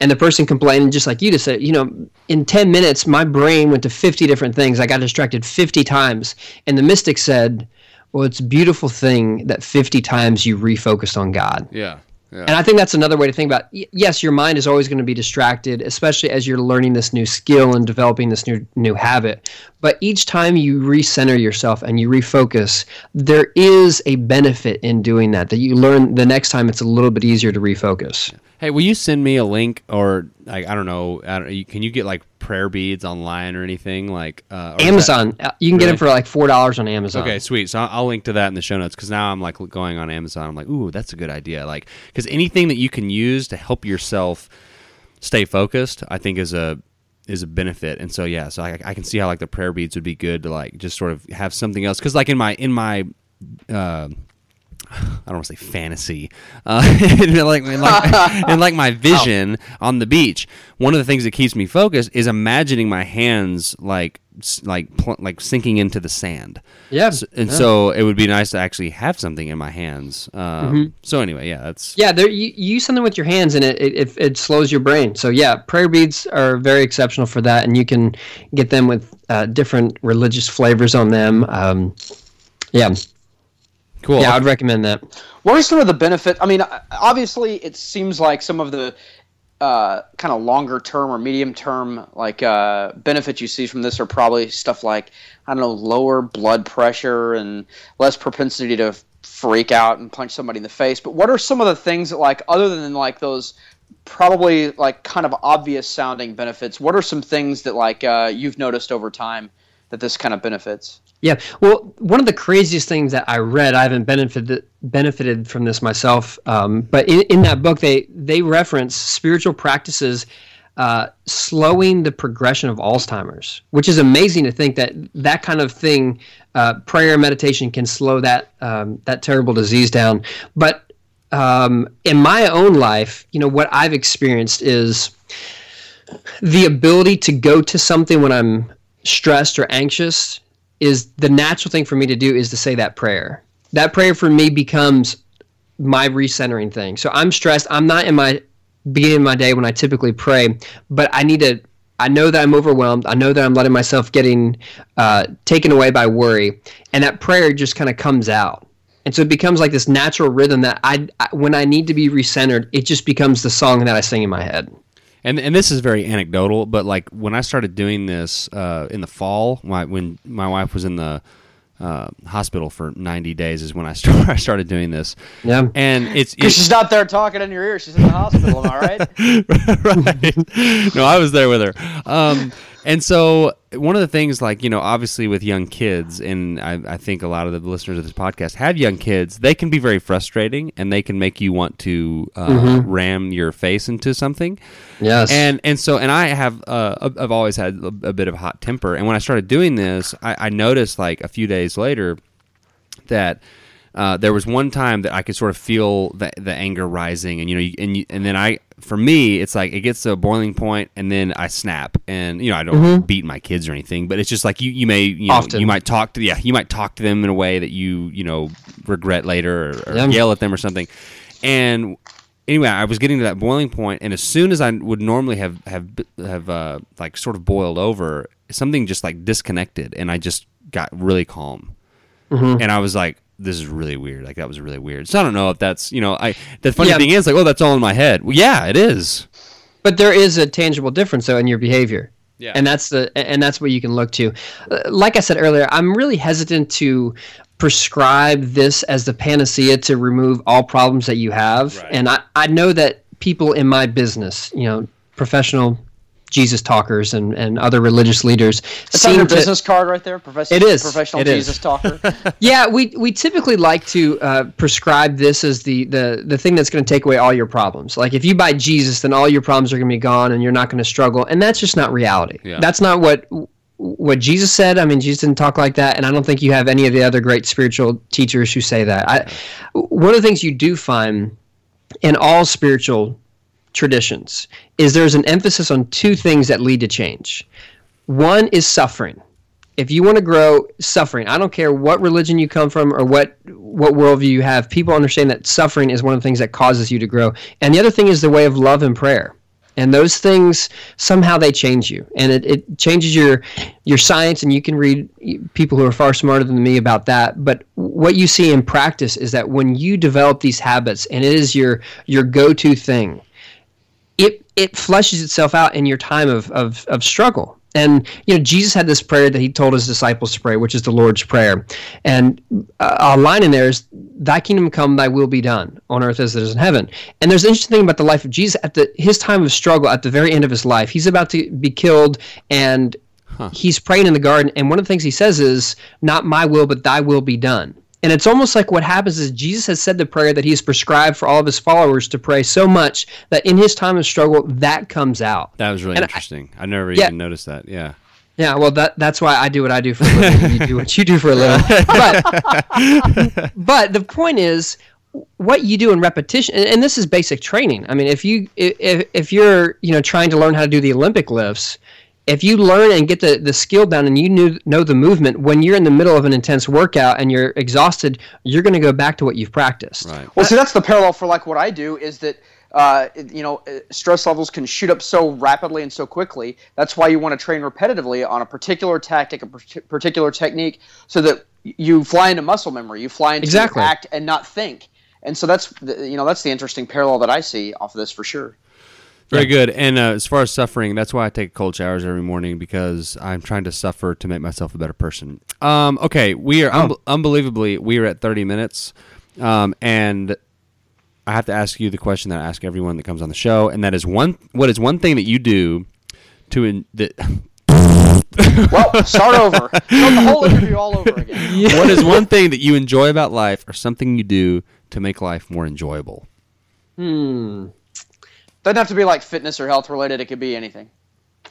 and the person complained just like you just said. You know, in ten minutes, my brain went to fifty different things. I got distracted fifty times, and the mystic said, "Well, it's a beautiful thing that fifty times you refocused on God." yeah. And I think that's another way to think about. y- Yes, your mind is always going to be distracted, especially as you're learning this new skill and developing this new new habit. But each time you recenter yourself and you refocus, there is a benefit in doing that. That you learn the next time, it's a little bit easier to refocus. Hey, will you send me a link or like I don't know? I don't, can you get like prayer beads online or anything like uh, or is that- Amazon, uh, you can get them for like four dollars on Amazon. Okay, sweet. So I'll, I'll link to that in the show notes because now I'm like going on Amazon. I'm like, ooh, that's a good idea. Like, because anything that you can use to help yourself stay focused, I think is a is a benefit. And so yeah, so I, I can see how like the prayer beads would be good to like just sort of have something else. Because like in my in my uh, I don't want to say fantasy, uh, [laughs] in like in like, [laughs] in like my vision on the beach. One of the things that keeps me focused is imagining my hands like like pl- like sinking into the sand. Yeah, S- and so it would be nice to actually have something in my hands. Um, So anyway, yeah, that's Yeah, there, you, you use something with your hands and it, it, it, it slows your brain. So, yeah, prayer beads are very exceptional for that. And you can get them with uh, different religious flavors on them. Um, yeah, cool. yeah, I'd recommend that. What are some of the benefits? I mean, obviously, it seems like some of the uh, kind of longer term or medium term like uh, benefits you see from this are probably stuff like I don't know, lower blood pressure and less propensity to freak out and punch somebody in the face. But what are some of the things that like other than like those probably like kind of obvious sounding benefits? What are some things that like uh, you've noticed over time that this kind of benefits? Yeah, well, one of the craziest things that I read, I haven't benefited benefited from this myself, um, but in, in that book, they they reference spiritual practices uh, slowing the progression of Alzheimer's, which is amazing to think that that kind of thing, uh, prayer and meditation, can slow that um, that terrible disease down. But um, in my own life, you know, what I've experienced is the ability to go to something when I'm stressed or anxious is the natural thing for me to do is to say that prayer. That prayer for me becomes my recentering thing. So I'm stressed. I'm not in my beginning of my day when I typically pray, but I need to. I know that I'm overwhelmed. I know that I'm letting myself getting uh, taken away by worry, and that prayer just kind of comes out. And so it becomes like this natural rhythm that I, I, when I need to be recentered, it just becomes the song that I sing in my head. And and this is very anecdotal, but like when I started doing this uh, in the fall, my, when my wife was in the uh, hospital for 90 days, is when I [laughs] started I started doing this. Yeah. And it's, Because it's she's not there talking in your ear; she's in the hospital. Am I right? [laughs] right. No, I was there with her. Um, and so one of the things, like you know, obviously with young kids, and I, I think a lot of the listeners of this podcast have young kids. They can be very frustrating, and they can make you want to uh, ram your face into something. Yes. And and so and I have uh, I've always had a, bit of a hot temper, and when I started doing this, I, I noticed like a few days later that uh, there was one time that I could sort of feel the, the anger rising, and you know, you, and you, and then I, for me, it's like it gets to a boiling point, and then I snap, and you know, I don't beat my kids or anything, but it's just like you, you may, you know, you might talk to, yeah, you might talk to them in a way that you, you know, regret later, or, or Yeah. yell at them or something, and anyway, I was getting to that boiling point, and as soon as I would normally have have have uh, like sort of boiled over, something just like disconnected, and I just got really calm, and I was like, "This is really weird." Like that was really weird. So I don't know if that's you know, I the funny Yeah. thing is like, oh, that's all in my head. Well, yeah, it is. But there is a tangible difference though in your behavior. Yeah. And that's the and that's what you can look to. Uh, Like I said earlier, I'm really hesitant to prescribe this as the panacea to remove all problems that you have. Right. And I, I know that people in my business, you know, professional Jesus talkers and, and other religious leaders It's on your to business card right there. Professional, It is. professional It is. Jesus talker. [laughs] yeah, we we typically like to uh, prescribe this as the the the thing that's going to take away all your problems. Like if you buy Jesus, then all your problems are going to be gone, and you're not going to struggle. And that's just not reality. Yeah. That's not what what Jesus said. I mean, Jesus didn't talk like that, and I don't think you have any of the other great spiritual teachers who say that. I one of the things you do find in all spiritual traditions is there's an emphasis on two things that lead to change. One is suffering. If you want to grow suffering. I don't care what religion you come from or what what worldview you have people understand that suffering is one of the things that causes you to grow. And the other thing is the way of love and prayer. And those things somehow they change you. And it, it changes your your science and you can read people who are far smarter than me about that. But what you see in practice is that when you develop these habits and it is your your go-to thing, it fleshes itself out in your time of, of, of struggle. And you know, Jesus had this prayer that he told his disciples to pray, which is the Lord's prayer. And uh, a line in there is, "Thy kingdom come, Thy will be done on earth as it is in heaven." And there's an interesting thing about the life of Jesus. At the his time of struggle, at the very end of his life, he's about to be killed, and he's praying in the garden. And one of the things he says is, "Not my will, but Thy will be done." And it's almost like what happens is Jesus has said the prayer that he's prescribed for all of his followers to pray so much that in his time of struggle, that comes out. That was really And I- interesting. I, never Yeah. even noticed that. Yeah. Yeah, well, that that's why I do what I do for a living. you do what you do for a living. But, [laughs] but the point is, what you do in repetition, and, and this is basic training. I mean, if you if if you're you know trying to learn how to do the Olympic lifts, if you learn and get the, the skill down and you knew, know the movement, when you're in the middle of an intense workout and you're exhausted, you're going to go back to what you've practiced. Right. Well, see, that's the parallel for like what I do is that uh, you know uh, stress levels can shoot up so rapidly and so quickly. That's why you want to train repetitively on a particular tactic, a particular technique, so that you fly into muscle memory. You fly into Exactly. act and not think. And so that's the, you know that's the interesting parallel that I see off of this for sure. Very good. And uh, as far as suffering, that's why I take cold showers every morning because I'm trying to suffer to make myself a better person. Um, okay, we are Oh. unbelievably we are at 30 minutes, um, and I have to ask you the question that I ask everyone that comes on the show, and that is one: what is one thing that you do to in, that? [laughs] Well, start over. [laughs] Start the whole interview all over again. [laughs] what is one thing that you enjoy about life, or something you do to make life more enjoyable? Doesn't have to be like fitness or health related. It could be anything.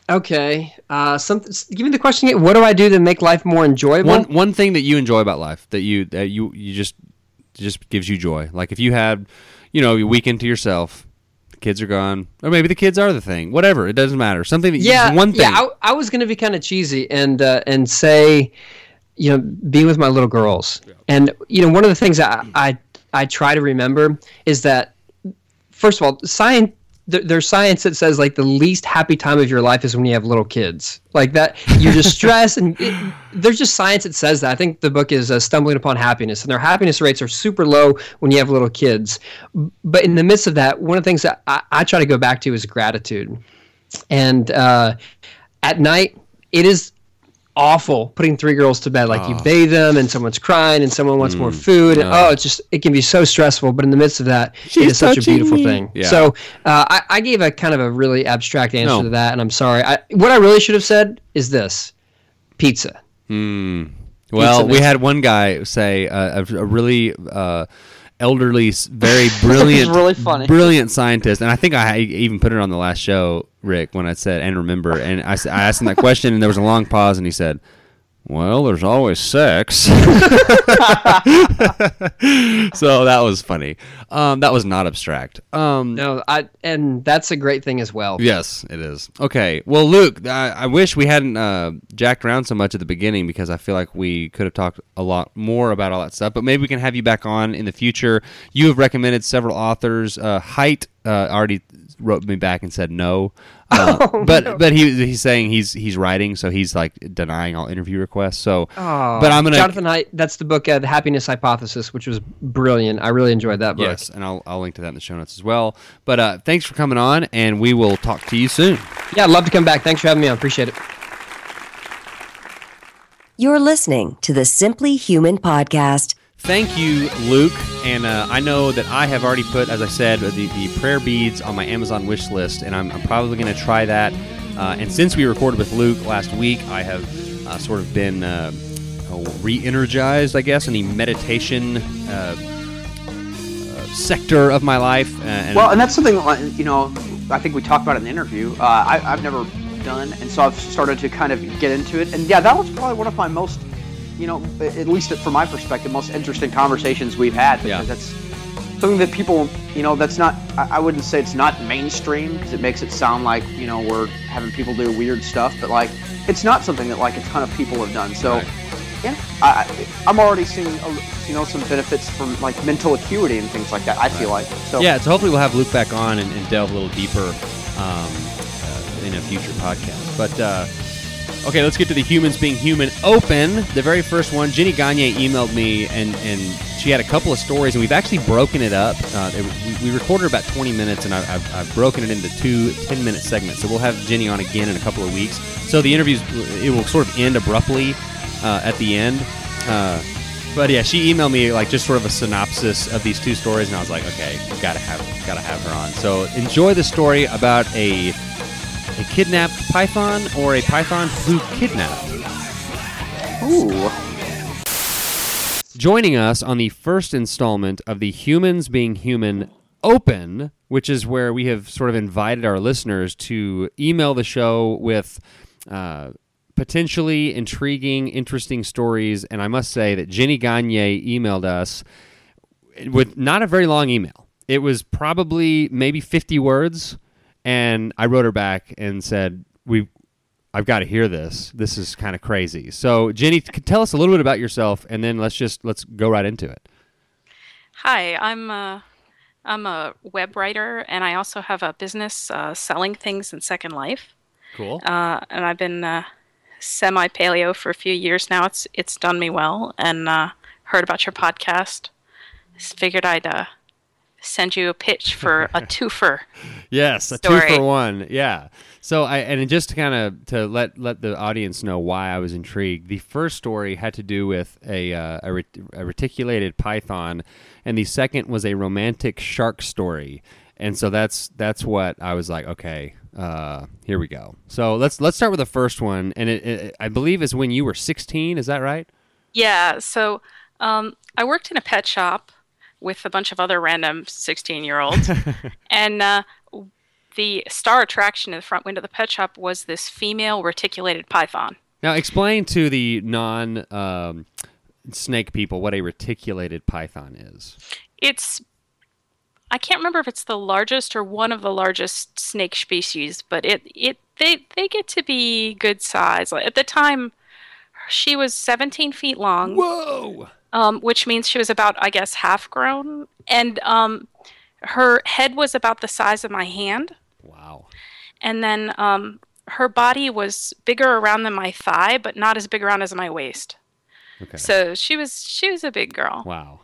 Okay. Uh, something. Give me the question again. What do I do to make life more enjoyable? One one thing that you enjoy about life that you that you you just just gives you joy. Like if you had, you know, your weekend to yourself, the kids are gone, or maybe the kids are the thing. Whatever, it doesn't matter. Something that yeah, one thing. Yeah, I, I was going to be kind of cheesy and uh, and say, you know, being with my little girls, and you know, one of the things that I I, I try to remember is that first of all, science. There- There's science that says like the least happy time of your life is when you have little kids. Like that, you're just stressed, and it, there's just science that says that. I think the book is uh, "Stumbling Upon Happiness," and their happiness rates are super low when you have little kids. But in the midst of that, one of the things that I, I try to go back to is gratitude and uh, at night it is awful putting three girls to bed. Like you bathe them and someone's crying and someone wants more food and oh it's just it can be so stressful but in the midst of that it is such a beautiful thing. Yeah. so uh, I, I gave a kind of a really abstract answer No. to that and i'm sorry. I, what i really should have said is this pizza. Well, Pizza we had one guy say uh, a, a really uh, elderly, very [laughs] brilliant, really funny. brilliant scientist, and I think I even put it on the last show, Rick, when I said and remember, and I asked him that question, and there was a long pause, and he said. Well, there's always sex. [laughs] so that was funny. Um, that was not abstract. Um, no i and that's a great thing as well Yes, it is. Okay. Well, Luke, I, I wish we hadn't uh, jacked around so much at the beginning because I feel like we could have talked a lot more about all that stuff. But maybe we can have you back on in the future. You have recommended several authors. Uh, Haidt uh, already wrote me back and said no. [laughs] Uh, but but he he's saying he's he's writing, so he's like denying all interview requests. So, Oh, but I'm gonna jonathan Haidt, that's the book uh, the happiness hypothesis which was brilliant i really enjoyed that book yes, and I'll I'll link to that in the show notes as well. But uh, thanks for coming on, and we will talk to you soon. yeah i'd love to come back thanks for having me on appreciate it You're listening to the Simply Human podcast. Thank you, Luke. And uh, I know that I have already put, as I said, the, the prayer beads on my Amazon wish list, and I'm, I'm probably going to try that. Uh, and since we recorded with Luke last week, I have uh, sort of been uh, re energized, I guess, in the meditation uh, uh, sector of my life. And Well, and that's something you know I think we talked about in the interview. I, I've never done, and so I've started to kind of get into it. And yeah, that was probably one of my most, you know, at least from my perspective, most interesting conversations we've had because Yeah. that's something that people, you know, that's not. I, I wouldn't say it's not mainstream because it makes it sound like you know we're having people do weird stuff, but like it's not something that like a ton of people have done. So. Right. Yeah, I, I'm already seeing, you know, some benefits from like mental acuity and things like that. I feel like so. yeah, so hopefully we'll have Luke back on and, and delve a little deeper um, uh, in a future podcast. But uh, Okay, let's get to the humans being human open. The very first one, Jenny Gagne emailed me, and and she had a couple of stories, and we've actually broken it up. Uh, it, we, recorded about 20 minutes, and I, have I've broken it into two 10 minute segments. So we'll have Jenny on again in a couple of weeks. So the interviews it will sort of end abruptly uh, at the end. Uh, but yeah, she emailed me like just sort of a synopsis of these two stories, and I was like, okay, gotta have gotta have her on. So enjoy the story about a a kidnapped python or a python who kidnapped. Ooh. Joining us on the first installment of the Humans Being Human Open, which is where we have sort of invited our listeners to email the show with. Uh, potentially intriguing, interesting stories. And I must say that Jenny Gagne emailed us with not a very long email. It was probably maybe 50 words. And I wrote her back and said, We, I've got to hear this. This is kind of crazy. So, Jenny, tell us a little bit about yourself, and then let's just let's go right into it. Hi, I'm a, I'm a web writer, and I also have a business uh, selling things in Second Life. Cool. Uh, and I've been uh, semi paleo for a few years now. It's it's done me well, and uh, heard about your podcast. Figured I'd uh, send you a pitch for [laughs] a twofer. yes, a two for one. Yeah. So I and just to kind of to let let the audience know why I was intrigued. The first story had to do with a uh, a, ret- a reticulated python, and the second was a romantic shark story. And so that's that's what I was like. Okay, uh, here we go. So let's let's start with the first one, and it, it, I believe is when you were 16. Is that right? Yeah. So um, I worked in a pet shop with a bunch of other random 16 year olds, [laughs] and uh, the star attraction in the front window of the pet shop was this female reticulated python. Now, explain to the non um, snake people what a reticulated python is. It's I can't remember if it's the largest or one of the largest snake species, but it it they they get to be good size. At the time, she was 17 feet long. Whoa! Um, which means she was about, I guess, half grown, and um, her head was about the size of my hand. Wow! And then um, her body was bigger around than my thigh, but not as big around as my waist. Okay. So she was she was a big girl. Wow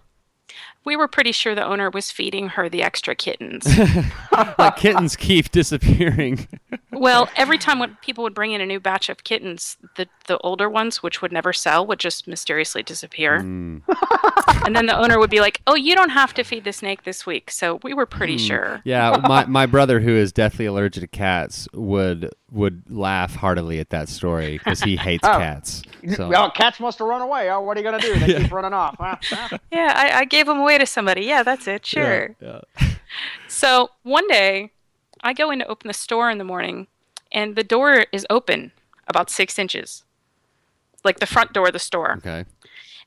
we were pretty sure the owner was feeding her the extra kittens. [laughs] like kittens keep disappearing. [laughs] well, every time when people would bring in a new batch of kittens, the the older ones, which would never sell, would just mysteriously disappear. Mm. [laughs] and then the owner would be like, "Oh, you don't have to feed the snake this week." So we were pretty mm. sure. Yeah, my my brother who is deathly allergic to cats would would laugh heartily at that story because he hates oh. cats. So. Well, cats must have run away. Oh, what are you gonna do? They yeah. keep running off. yeah, I, I, gave them away to somebody. Yeah, that's it. Sure. Yeah, yeah. [laughs] so one day, I go in to open the store in the morning, and the door is open about six inches, like the front door of the store. Okay.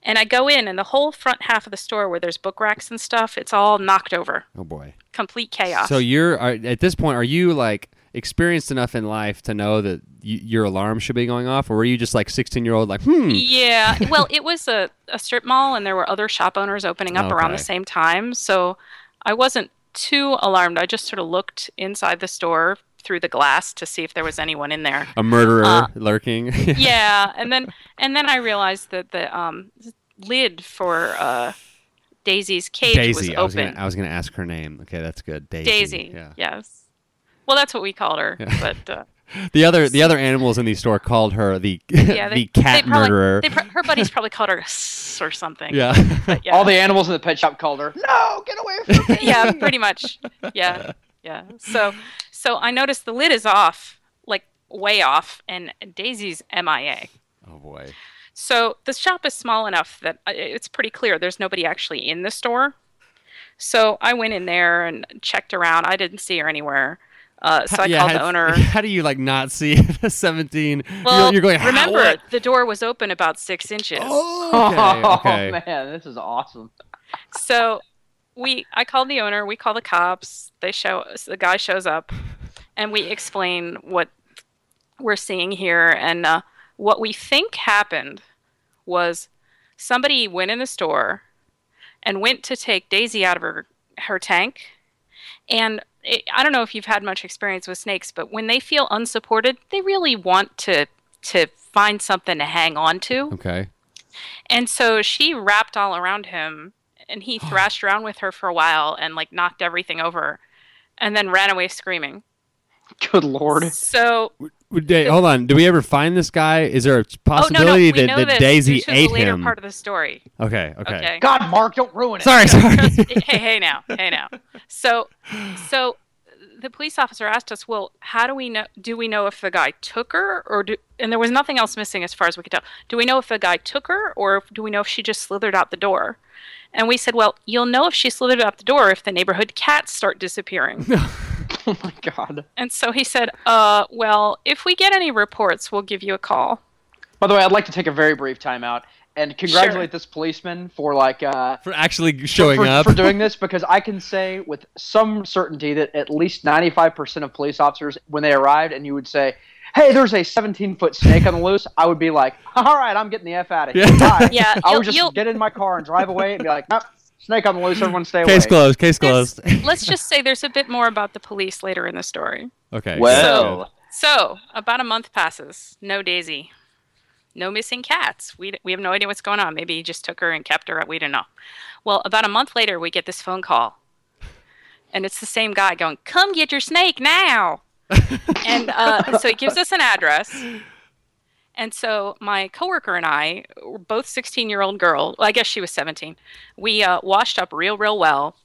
And I go in, and the whole front half of the store, where there's book racks and stuff, it's all knocked over. Oh boy. Complete chaos. So you're at this point. Are you like? Experienced enough in life to know that y- your alarm should be going off, or were you just like 16 year old, like, hmm? Yeah. [laughs] Well, it was a, a strip mall, and there were other shop owners opening up okay. around the same time. So I wasn't too alarmed. I just sort of looked inside the store through the glass to see if there was anyone in there. A murderer uh, lurking. [laughs] yeah, and then and then I realized that the um, lid for uh, Daisy's cage Daisy. was open. I was, was gonna ask her name. Okay, that's good. Daisy. Daisy. Yeah. Yes. Well, that's what we called her. Yeah. But uh, [laughs] the other the other animals in the store called her the [laughs] yeah, they, the cat they probably, murderer. They, her buddies probably called her [laughs] or something. Yeah. But, yeah. All the animals in the pet shop called her. No, get away from me. yeah, pretty much. Yeah, yeah. So so I noticed the lid is off, like way off, and Daisy's MIA. Oh boy. So the shop is small enough that uh, it's pretty clear there's nobody actually in the store. So I went in there and checked around. I didn't see her anywhere. Uh, so I yeah, called the [laughs] owner. How do you like not see [laughs] the 17? Well, you're, you're going. remember what? the door was open about six inches. Oh, okay, okay. [laughs] oh man, this is awesome. So we, I called the owner. We call the cops. They show the guy shows up, and we explain what we're seeing here and uh, what we think happened was somebody went in the store and went to take Daisy out of her her tank and it, I don't know if you've had much experience with snakes, but when they feel unsupported, they really want to to find something to hang on to. Okay. And so she wrapped all around him and he thrashed around with her for a while and like knocked everything over and then ran away screaming. Good lord. So Would they- hold on. Do we ever find this guy? Is there a oh no no possibility we that, know that this Daisy due ate the later him? part of the story. Okay. Okay. Okay. God, Mark, don't ruin it. Sorry. Sorry. [laughs] hey hey now hey now. So so the police officer asked us, well, how do we know? Do we know if the guy took her, or do? And there was nothing else missing as far as we could tell. Do we know if the guy took her, or do we know if she just slithered out the door? And we said, well, you'll know if she slithered out the door if the neighborhood cats start disappearing. [laughs] [laughs] Oh my god. and so he said, uh, well, if we get any reports, we'll give you a call. By the way, I'd like to take a very brief time out and congratulate this policeman for like uh, For actually showing for, up. for doing this because I can say with some certainty that at least 95% of police officers, when they arrived and you would say, hey, there's a 17 foot snake on the loose, I would be like, all right, I'm getting the F out of here. Yeah. Bye. [laughs] Yeah, I would just get in my car and drive away and be like, nope, snake on the loose, everyone stay away. Case closed. Case closed. Let's just say there's a bit more about the police later in the story. okay. Well, good. So, about a month passes. No Daisy. No missing cats. We, we have no idea what's going on. Maybe he just took her and kept her. We don't know. Well, about a month later, we get this phone call. And it's the same guy going, Come get your snake now. [laughs] and uh, so he gives us an address. And so my coworker and I, were both 16 year old girl, well, I guess she was 17, we uh, washed up real, real well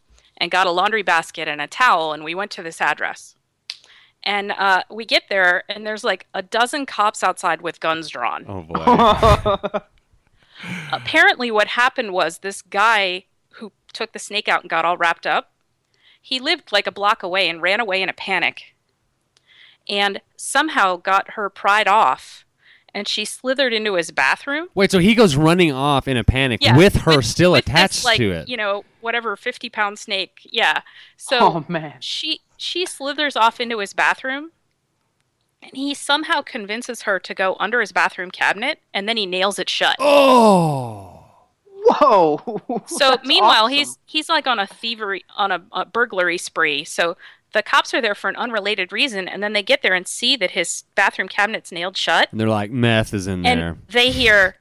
and got a laundry basket and a towel, and we went to this address. And uh, we get there, and there's like a dozen cops outside with guns drawn. Oh boy. [laughs] Apparently, what happened was this guy who took the snake out and got all wrapped up, he lived like a block away and ran away in a panic. And somehow got her pried off, and she slithered into his bathroom. Wait. So he goes running off in a panic Yeah, with her still with this, attached like, to it. You know, whatever, 50 pound snake. Yeah. So oh man. she she slithers off into his bathroom and he somehow convinces her to go under his bathroom cabinet and then he nails it shut oh. Whoa. [laughs] so That's meanwhile awesome. he's he's like on a thievery on a, a burglary spree so the cops are there for an unrelated reason and then they get there and see that his bathroom cabinet's nailed shut And they're like, meth is in and there. they hear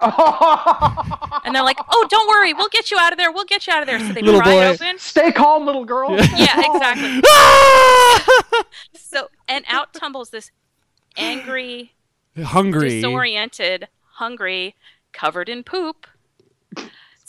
[laughs] and they're like oh don't worry we'll get you out of there we'll get you out of there so they Little pry boy. open Stay calm, little girl. yeah exactly [laughs] so and out tumbles this angry Hungry. disoriented, hungry, covered in poop,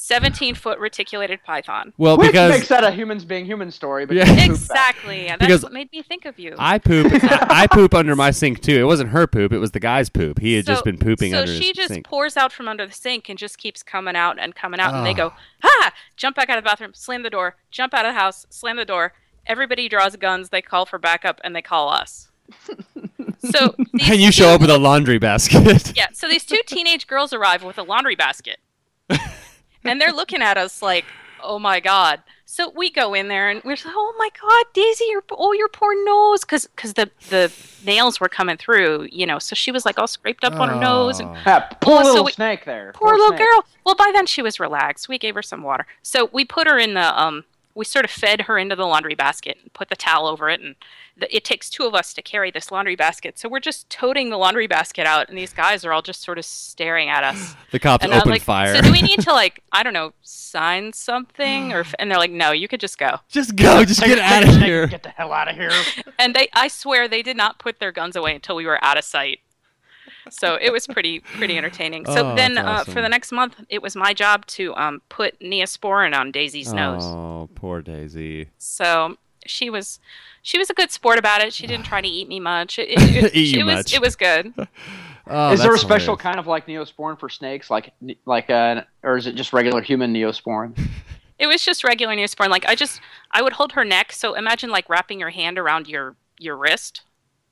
17 foot reticulated python. Well, Which because makes that a humans being human story, but Yeah. you. Exactly. And that's Because what made me think of you. I poop. I, [laughs] I poop under my sink too. It wasn't her poop. It was the guy's poop. He had just been pooping so under So she his just sink. pours out from under the sink and just keeps coming out and coming out. And they Oh. go, ah, jump back out of the bathroom, slam the door, jump out of the house, slam the door. Everybody draws guns. They call for backup and they call us. so [laughs] these and you show two- up with a laundry basket. Yeah, so these two teenage girls arrive with a laundry basket. [laughs] and they're looking at us like, oh my God. So we go in there and we're like, oh my God, Daisy, your, oh, your poor nose. Because the, the nails were coming through, you know. So she was like all scraped up on her nose. And Yeah, poor Well, so little we- snake there. poor little snake. girl. Well, by then she was relaxed. We gave her some water. So we put her in the, um, we sort of fed her into the laundry basket and put the towel over it. And the, it takes two of us to carry this laundry basket. So we're just toting the laundry basket out. And these guys are all just sort of staring at us. [sighs] The cops And I'm open like, fire. so do we need [laughs] to like, I don't know, sign something? Or, f- and they're like, no, you could just go. just go. Just get out of it, take it, here. Get the hell out of here. [laughs] And they, I swear, they did not put their guns away until we were out of sight. So it was pretty pretty entertaining. So Oh, then, that's uh, for the next month, it was my job to um, put Neosporin on Daisy's nose. Oh, poor Daisy. So she was she was a good sport about it. She didn't try to eat me much. It, it, it, [laughs] Eat you it was much. it was good. [laughs] Oh, is there a special hilarious. kind of like neosporin for snakes, like like uh, or is it just regular human neosporin? [laughs] It was just regular Neosporin. Like I just I would hold her neck. So imagine like wrapping your hand around your your wrist,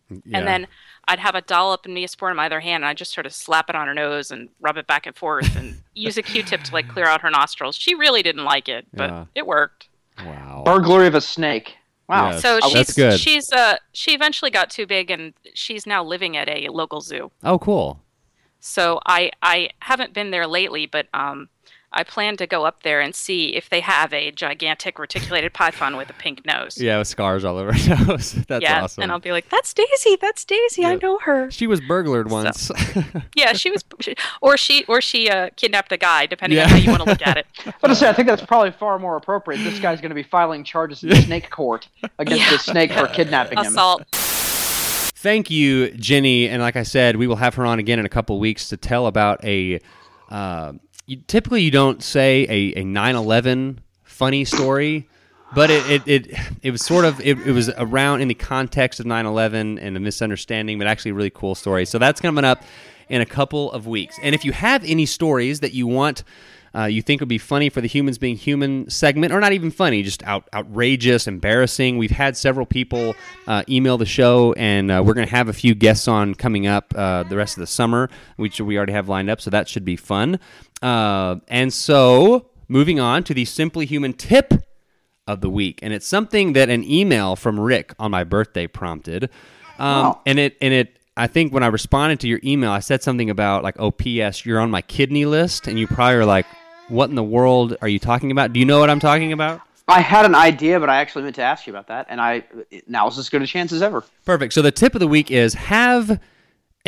Yeah. and then I'd have a dollop of Neosporin in my other hand, and I'd just sort of slap it on her nose and rub it back and forth, and [laughs] use a Q-tip to like clear out her nostrils. She really didn't like it, but Yeah. it worked. Wow. Burglary of a snake. Wow. Yes. So she's that's good. she's uh she eventually got too big, and she's now living at a local zoo. Oh, cool. So I I haven't been there lately, but um I plan to go up there and see if they have a gigantic reticulated python with a pink nose. Yeah, with scars all over her [laughs] nose. That's yeah, awesome. and I'll be like, "That's Daisy. That's Daisy. I know her." she was burglared once. [laughs] Yeah, she was, she, or she, or she uh, kidnapped a guy, depending Yeah. on how you want to look at it. But [laughs] I say, I think that's probably far more appropriate. This guy's going to be filing charges in snake court against Yeah. the snake for kidnapping him. Assault. Thank you, Jenny. And like I said, we will have her on again in a couple weeks to tell about a. Uh, you, typically, you don't say a, a 9/11 funny story, but it it, it, it was sort of it, it was around in the context of 9/11 and a misunderstanding, but actually a really cool story. So that's coming up in a couple of weeks. And if you have any stories that you want. Uh, you think would be funny for the humans being human segment, or not even funny, just out, outrageous, embarrassing. We've had several people uh, email the show, and uh, we're going to have a few guests on coming up uh, the rest of the summer, which we already have lined up, so that should be fun. Uh, and so, moving on to the Simply Human tip of the week, and it's something that an email from Rick on my birthday prompted, um, Wow. and it and it. I think when I responded to your email, I said something about like, "Oh, P.S. You're on my kidney list," and you probably are like, "What in the world are you talking about?" Do you know what I'm talking about? I had an idea, but I actually meant to ask you about that, and I now's as good a chance as ever. Perfect. So the tip of the week is have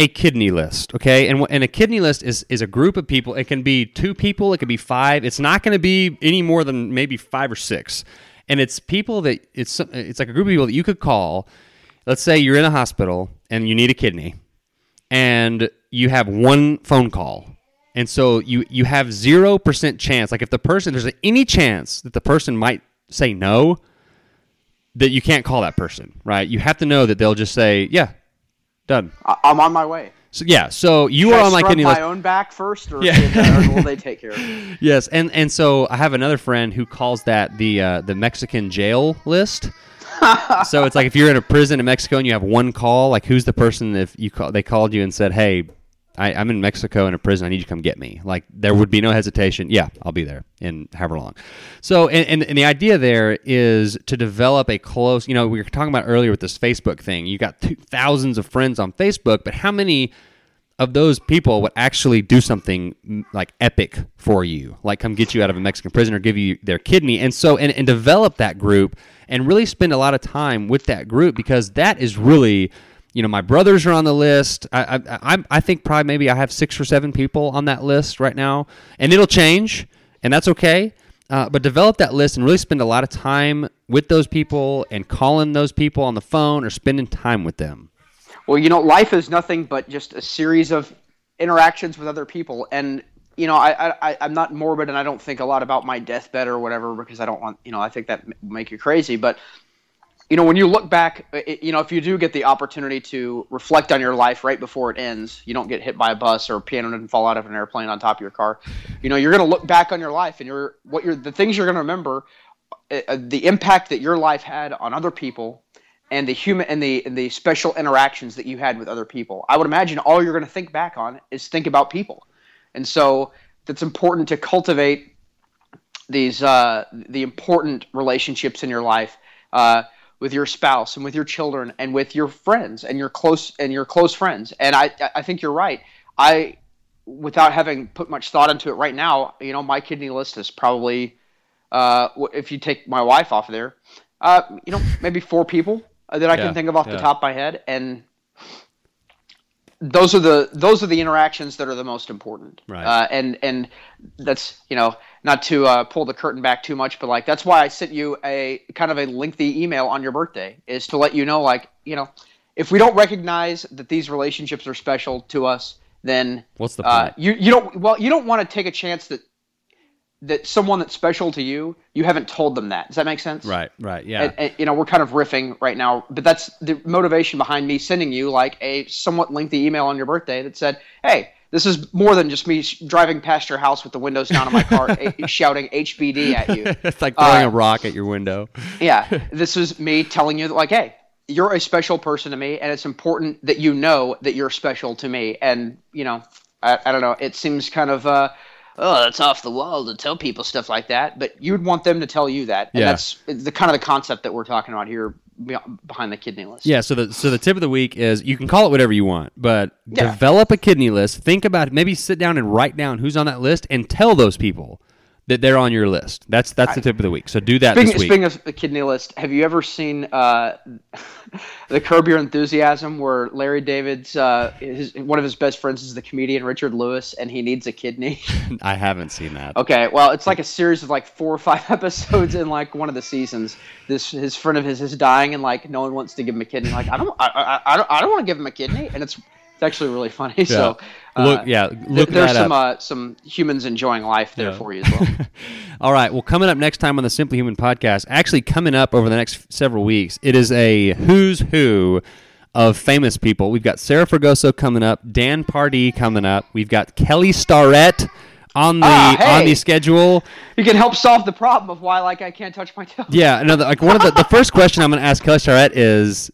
a kidney list, okay? And and a kidney list is is a group of people. It can be two people, it could be five. It's not going to be any more than maybe five or six. And it's people that it's it's like a group of people that you could call. Let's say you're in a hospital and you need a kidney, and you have one phone call. And so you you have zero percent chance. Like if the person there's any chance that the person might say no, that you can't call that person, right? You have to know that they'll just say, "Yeah, done." I- I'm on my way. So yeah, so you Should are I on kidney my own back first, or, Yeah. or will they take care of it? [laughs] Yes, and and so I have another friend who calls that the uh, the Mexican jail list. [laughs] so it's like if you're in a prison in Mexico and you have one call, like who's the person if you call they called you and said, "Hey, I, I'm in Mexico in a prison. I need you to come get me." Like there would be no hesitation. Yeah, I'll be there in however long. So and, and and the idea there is to develop a close. You know, we were talking about earlier with this Facebook thing. You got two, thousands of friends on Facebook, but how many of those people would actually do something like epic for you, like come get you out of a Mexican prison or give you their kidney, and so and, and develop that group and really spend a lot of time with that group because that is really, you know, my brothers are on the list. I I, I, I think probably maybe I have six or seven people on that list right now, and it'll change, and that's okay. Uh, but develop that list and really spend a lot of time with those people and calling those people on the phone or spending time with them. Well, you know, life is nothing but just a series of interactions with other people, and you know, I, I I'm not morbid, and I don't think a lot about my deathbed or whatever because I don't want, you know, I think that make you crazy, but. You know, when you look back, it, you know, if you do get the opportunity to reflect on your life right before it ends, you don't get hit by a bus or a piano doesn't fall out of an airplane on top of your car. You know, you're going to look back on your life, and you're what you're the things you're going to remember, uh, uh, the impact that your life had on other people, and the human and the and the special interactions that you had with other people. I would imagine all you're going to think back on is think about people, and so it's important to cultivate these uh, the important relationships in your life uh, with your spouse and with your children and with your friends and your close and your close friends. And I I think you're right. I without having put much thought into it right now, you know, my kidney list is probably uh, if you take my wife off of there, uh, you know, maybe four people that I Yeah, can think of off yeah. the top of my head, and those are the those are the interactions that are the most important. Right. Uh, and and that's you know not to uh, pull the curtain back too much, but like that's why I sent you a kind of a lengthy email on your birthday is to let you know like you know if we don't recognize that these relationships are special to us, then What's the uh, point? you you don't well you don't want to take a chance that that someone that's special to you you haven't told them that. Does that make sense? Right, right, yeah. And, and, you know, we're kind of riffing right now, but that's the motivation behind me sending you like a somewhat lengthy email on your birthday that said, "Hey, this is more than just me sh- driving past your house with the windows down on my car, [laughs] a- shouting HBD at you." [laughs] it's like throwing Uh, a rock at your window. [laughs] Yeah, this is me telling you that, like, hey, you're a special person to me, and it's important that you know that you're special to me. And you know, I, I don't know, it seems kind of, uh, oh, that's off the wall to tell people stuff like that, but you'd want them to tell you that, and Yeah. that's the kind of the concept that we're talking about here behind the kidney list. Yeah, so the so the tip of the week is you can call it whatever you want, but Yeah. develop a kidney list. Think about it. Maybe sit down and write down who's on that list and tell those people. That they're on your list. That's that's the tip of the week. So do that Speaking, this week. speaking of the kidney list, have you ever seen uh, [laughs] the Curb Your Enthusiasm, where Larry David's uh, his, one of his best friends is the comedian Richard Lewis, and he needs a kidney? [laughs] I haven't seen that. okay, well, it's like a series of like four or five [laughs] episodes in like one of the seasons. This his friend of his is dying, and like no one wants to give him a kidney. Like I don't, I, I, I don't, I don't want to give him a kidney, and it's it's actually really funny. So uh, Look, yeah, th- look there's that some uh, some humans enjoying life there Yeah. for you as well. [laughs] All right. Well, coming up next time on the Simply Human podcast, actually coming up over the next several weeks, it is a who's who of famous people. We've got Sarah Fragoso coming up, Dan Pardi coming up. We've got Kelly Starrett on the Ah, hey! on the schedule. you can help solve the problem of why like I can't touch my toe. Yeah, another like one of the the [laughs] first question I'm going to ask Kelly Starrett is,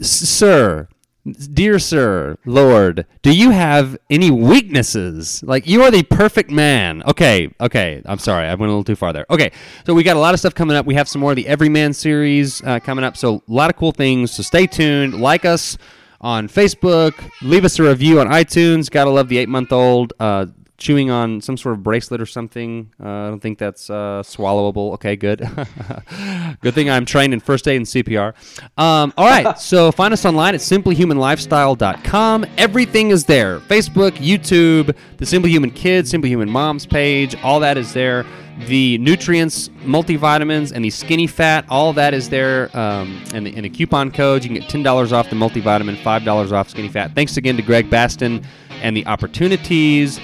Sir, dear Sir, Lord, do you have any weaknesses? Like you are the perfect man. Okay, okay. I'm sorry, I went a little too far there. Okay, so we got a lot of stuff coming up. We have some more of the Everyman series uh, coming up. So a lot of cool things. So stay tuned. Like us on Facebook. Leave us a review on iTunes. Gotta love the eight month old. Uh, chewing on some sort of bracelet or something. Uh, I don't think that's uh, swallowable. Okay, good. [laughs] good thing I'm trained in first aid and CPR. Um, all right, [laughs] so find us online at simplyhumanlifestyle.com. Everything is there Facebook, YouTube, the Simply Human Kids, Simply Human Moms page, all that is there. The nutreince, multivitamins, and the skinny fat, all that is there. Um, and, the, and the coupon codes, you can get $10 off the multivitamin, $5 off skinny fat. Thanks again to Greg Baston and the Opportuniteas.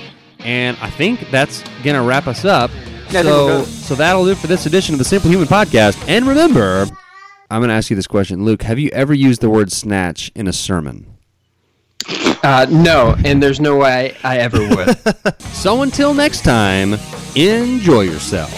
And I think that's going to wrap us up. Yeah, I think we're so, so that'll do it for this edition of the Simply Human Podcast. And remember, I'm going to ask you this question. Luke, have you ever used the word snatch in a sermon? Uh, no, and there's no way I ever would. [laughs] So until next time, enjoy yourself.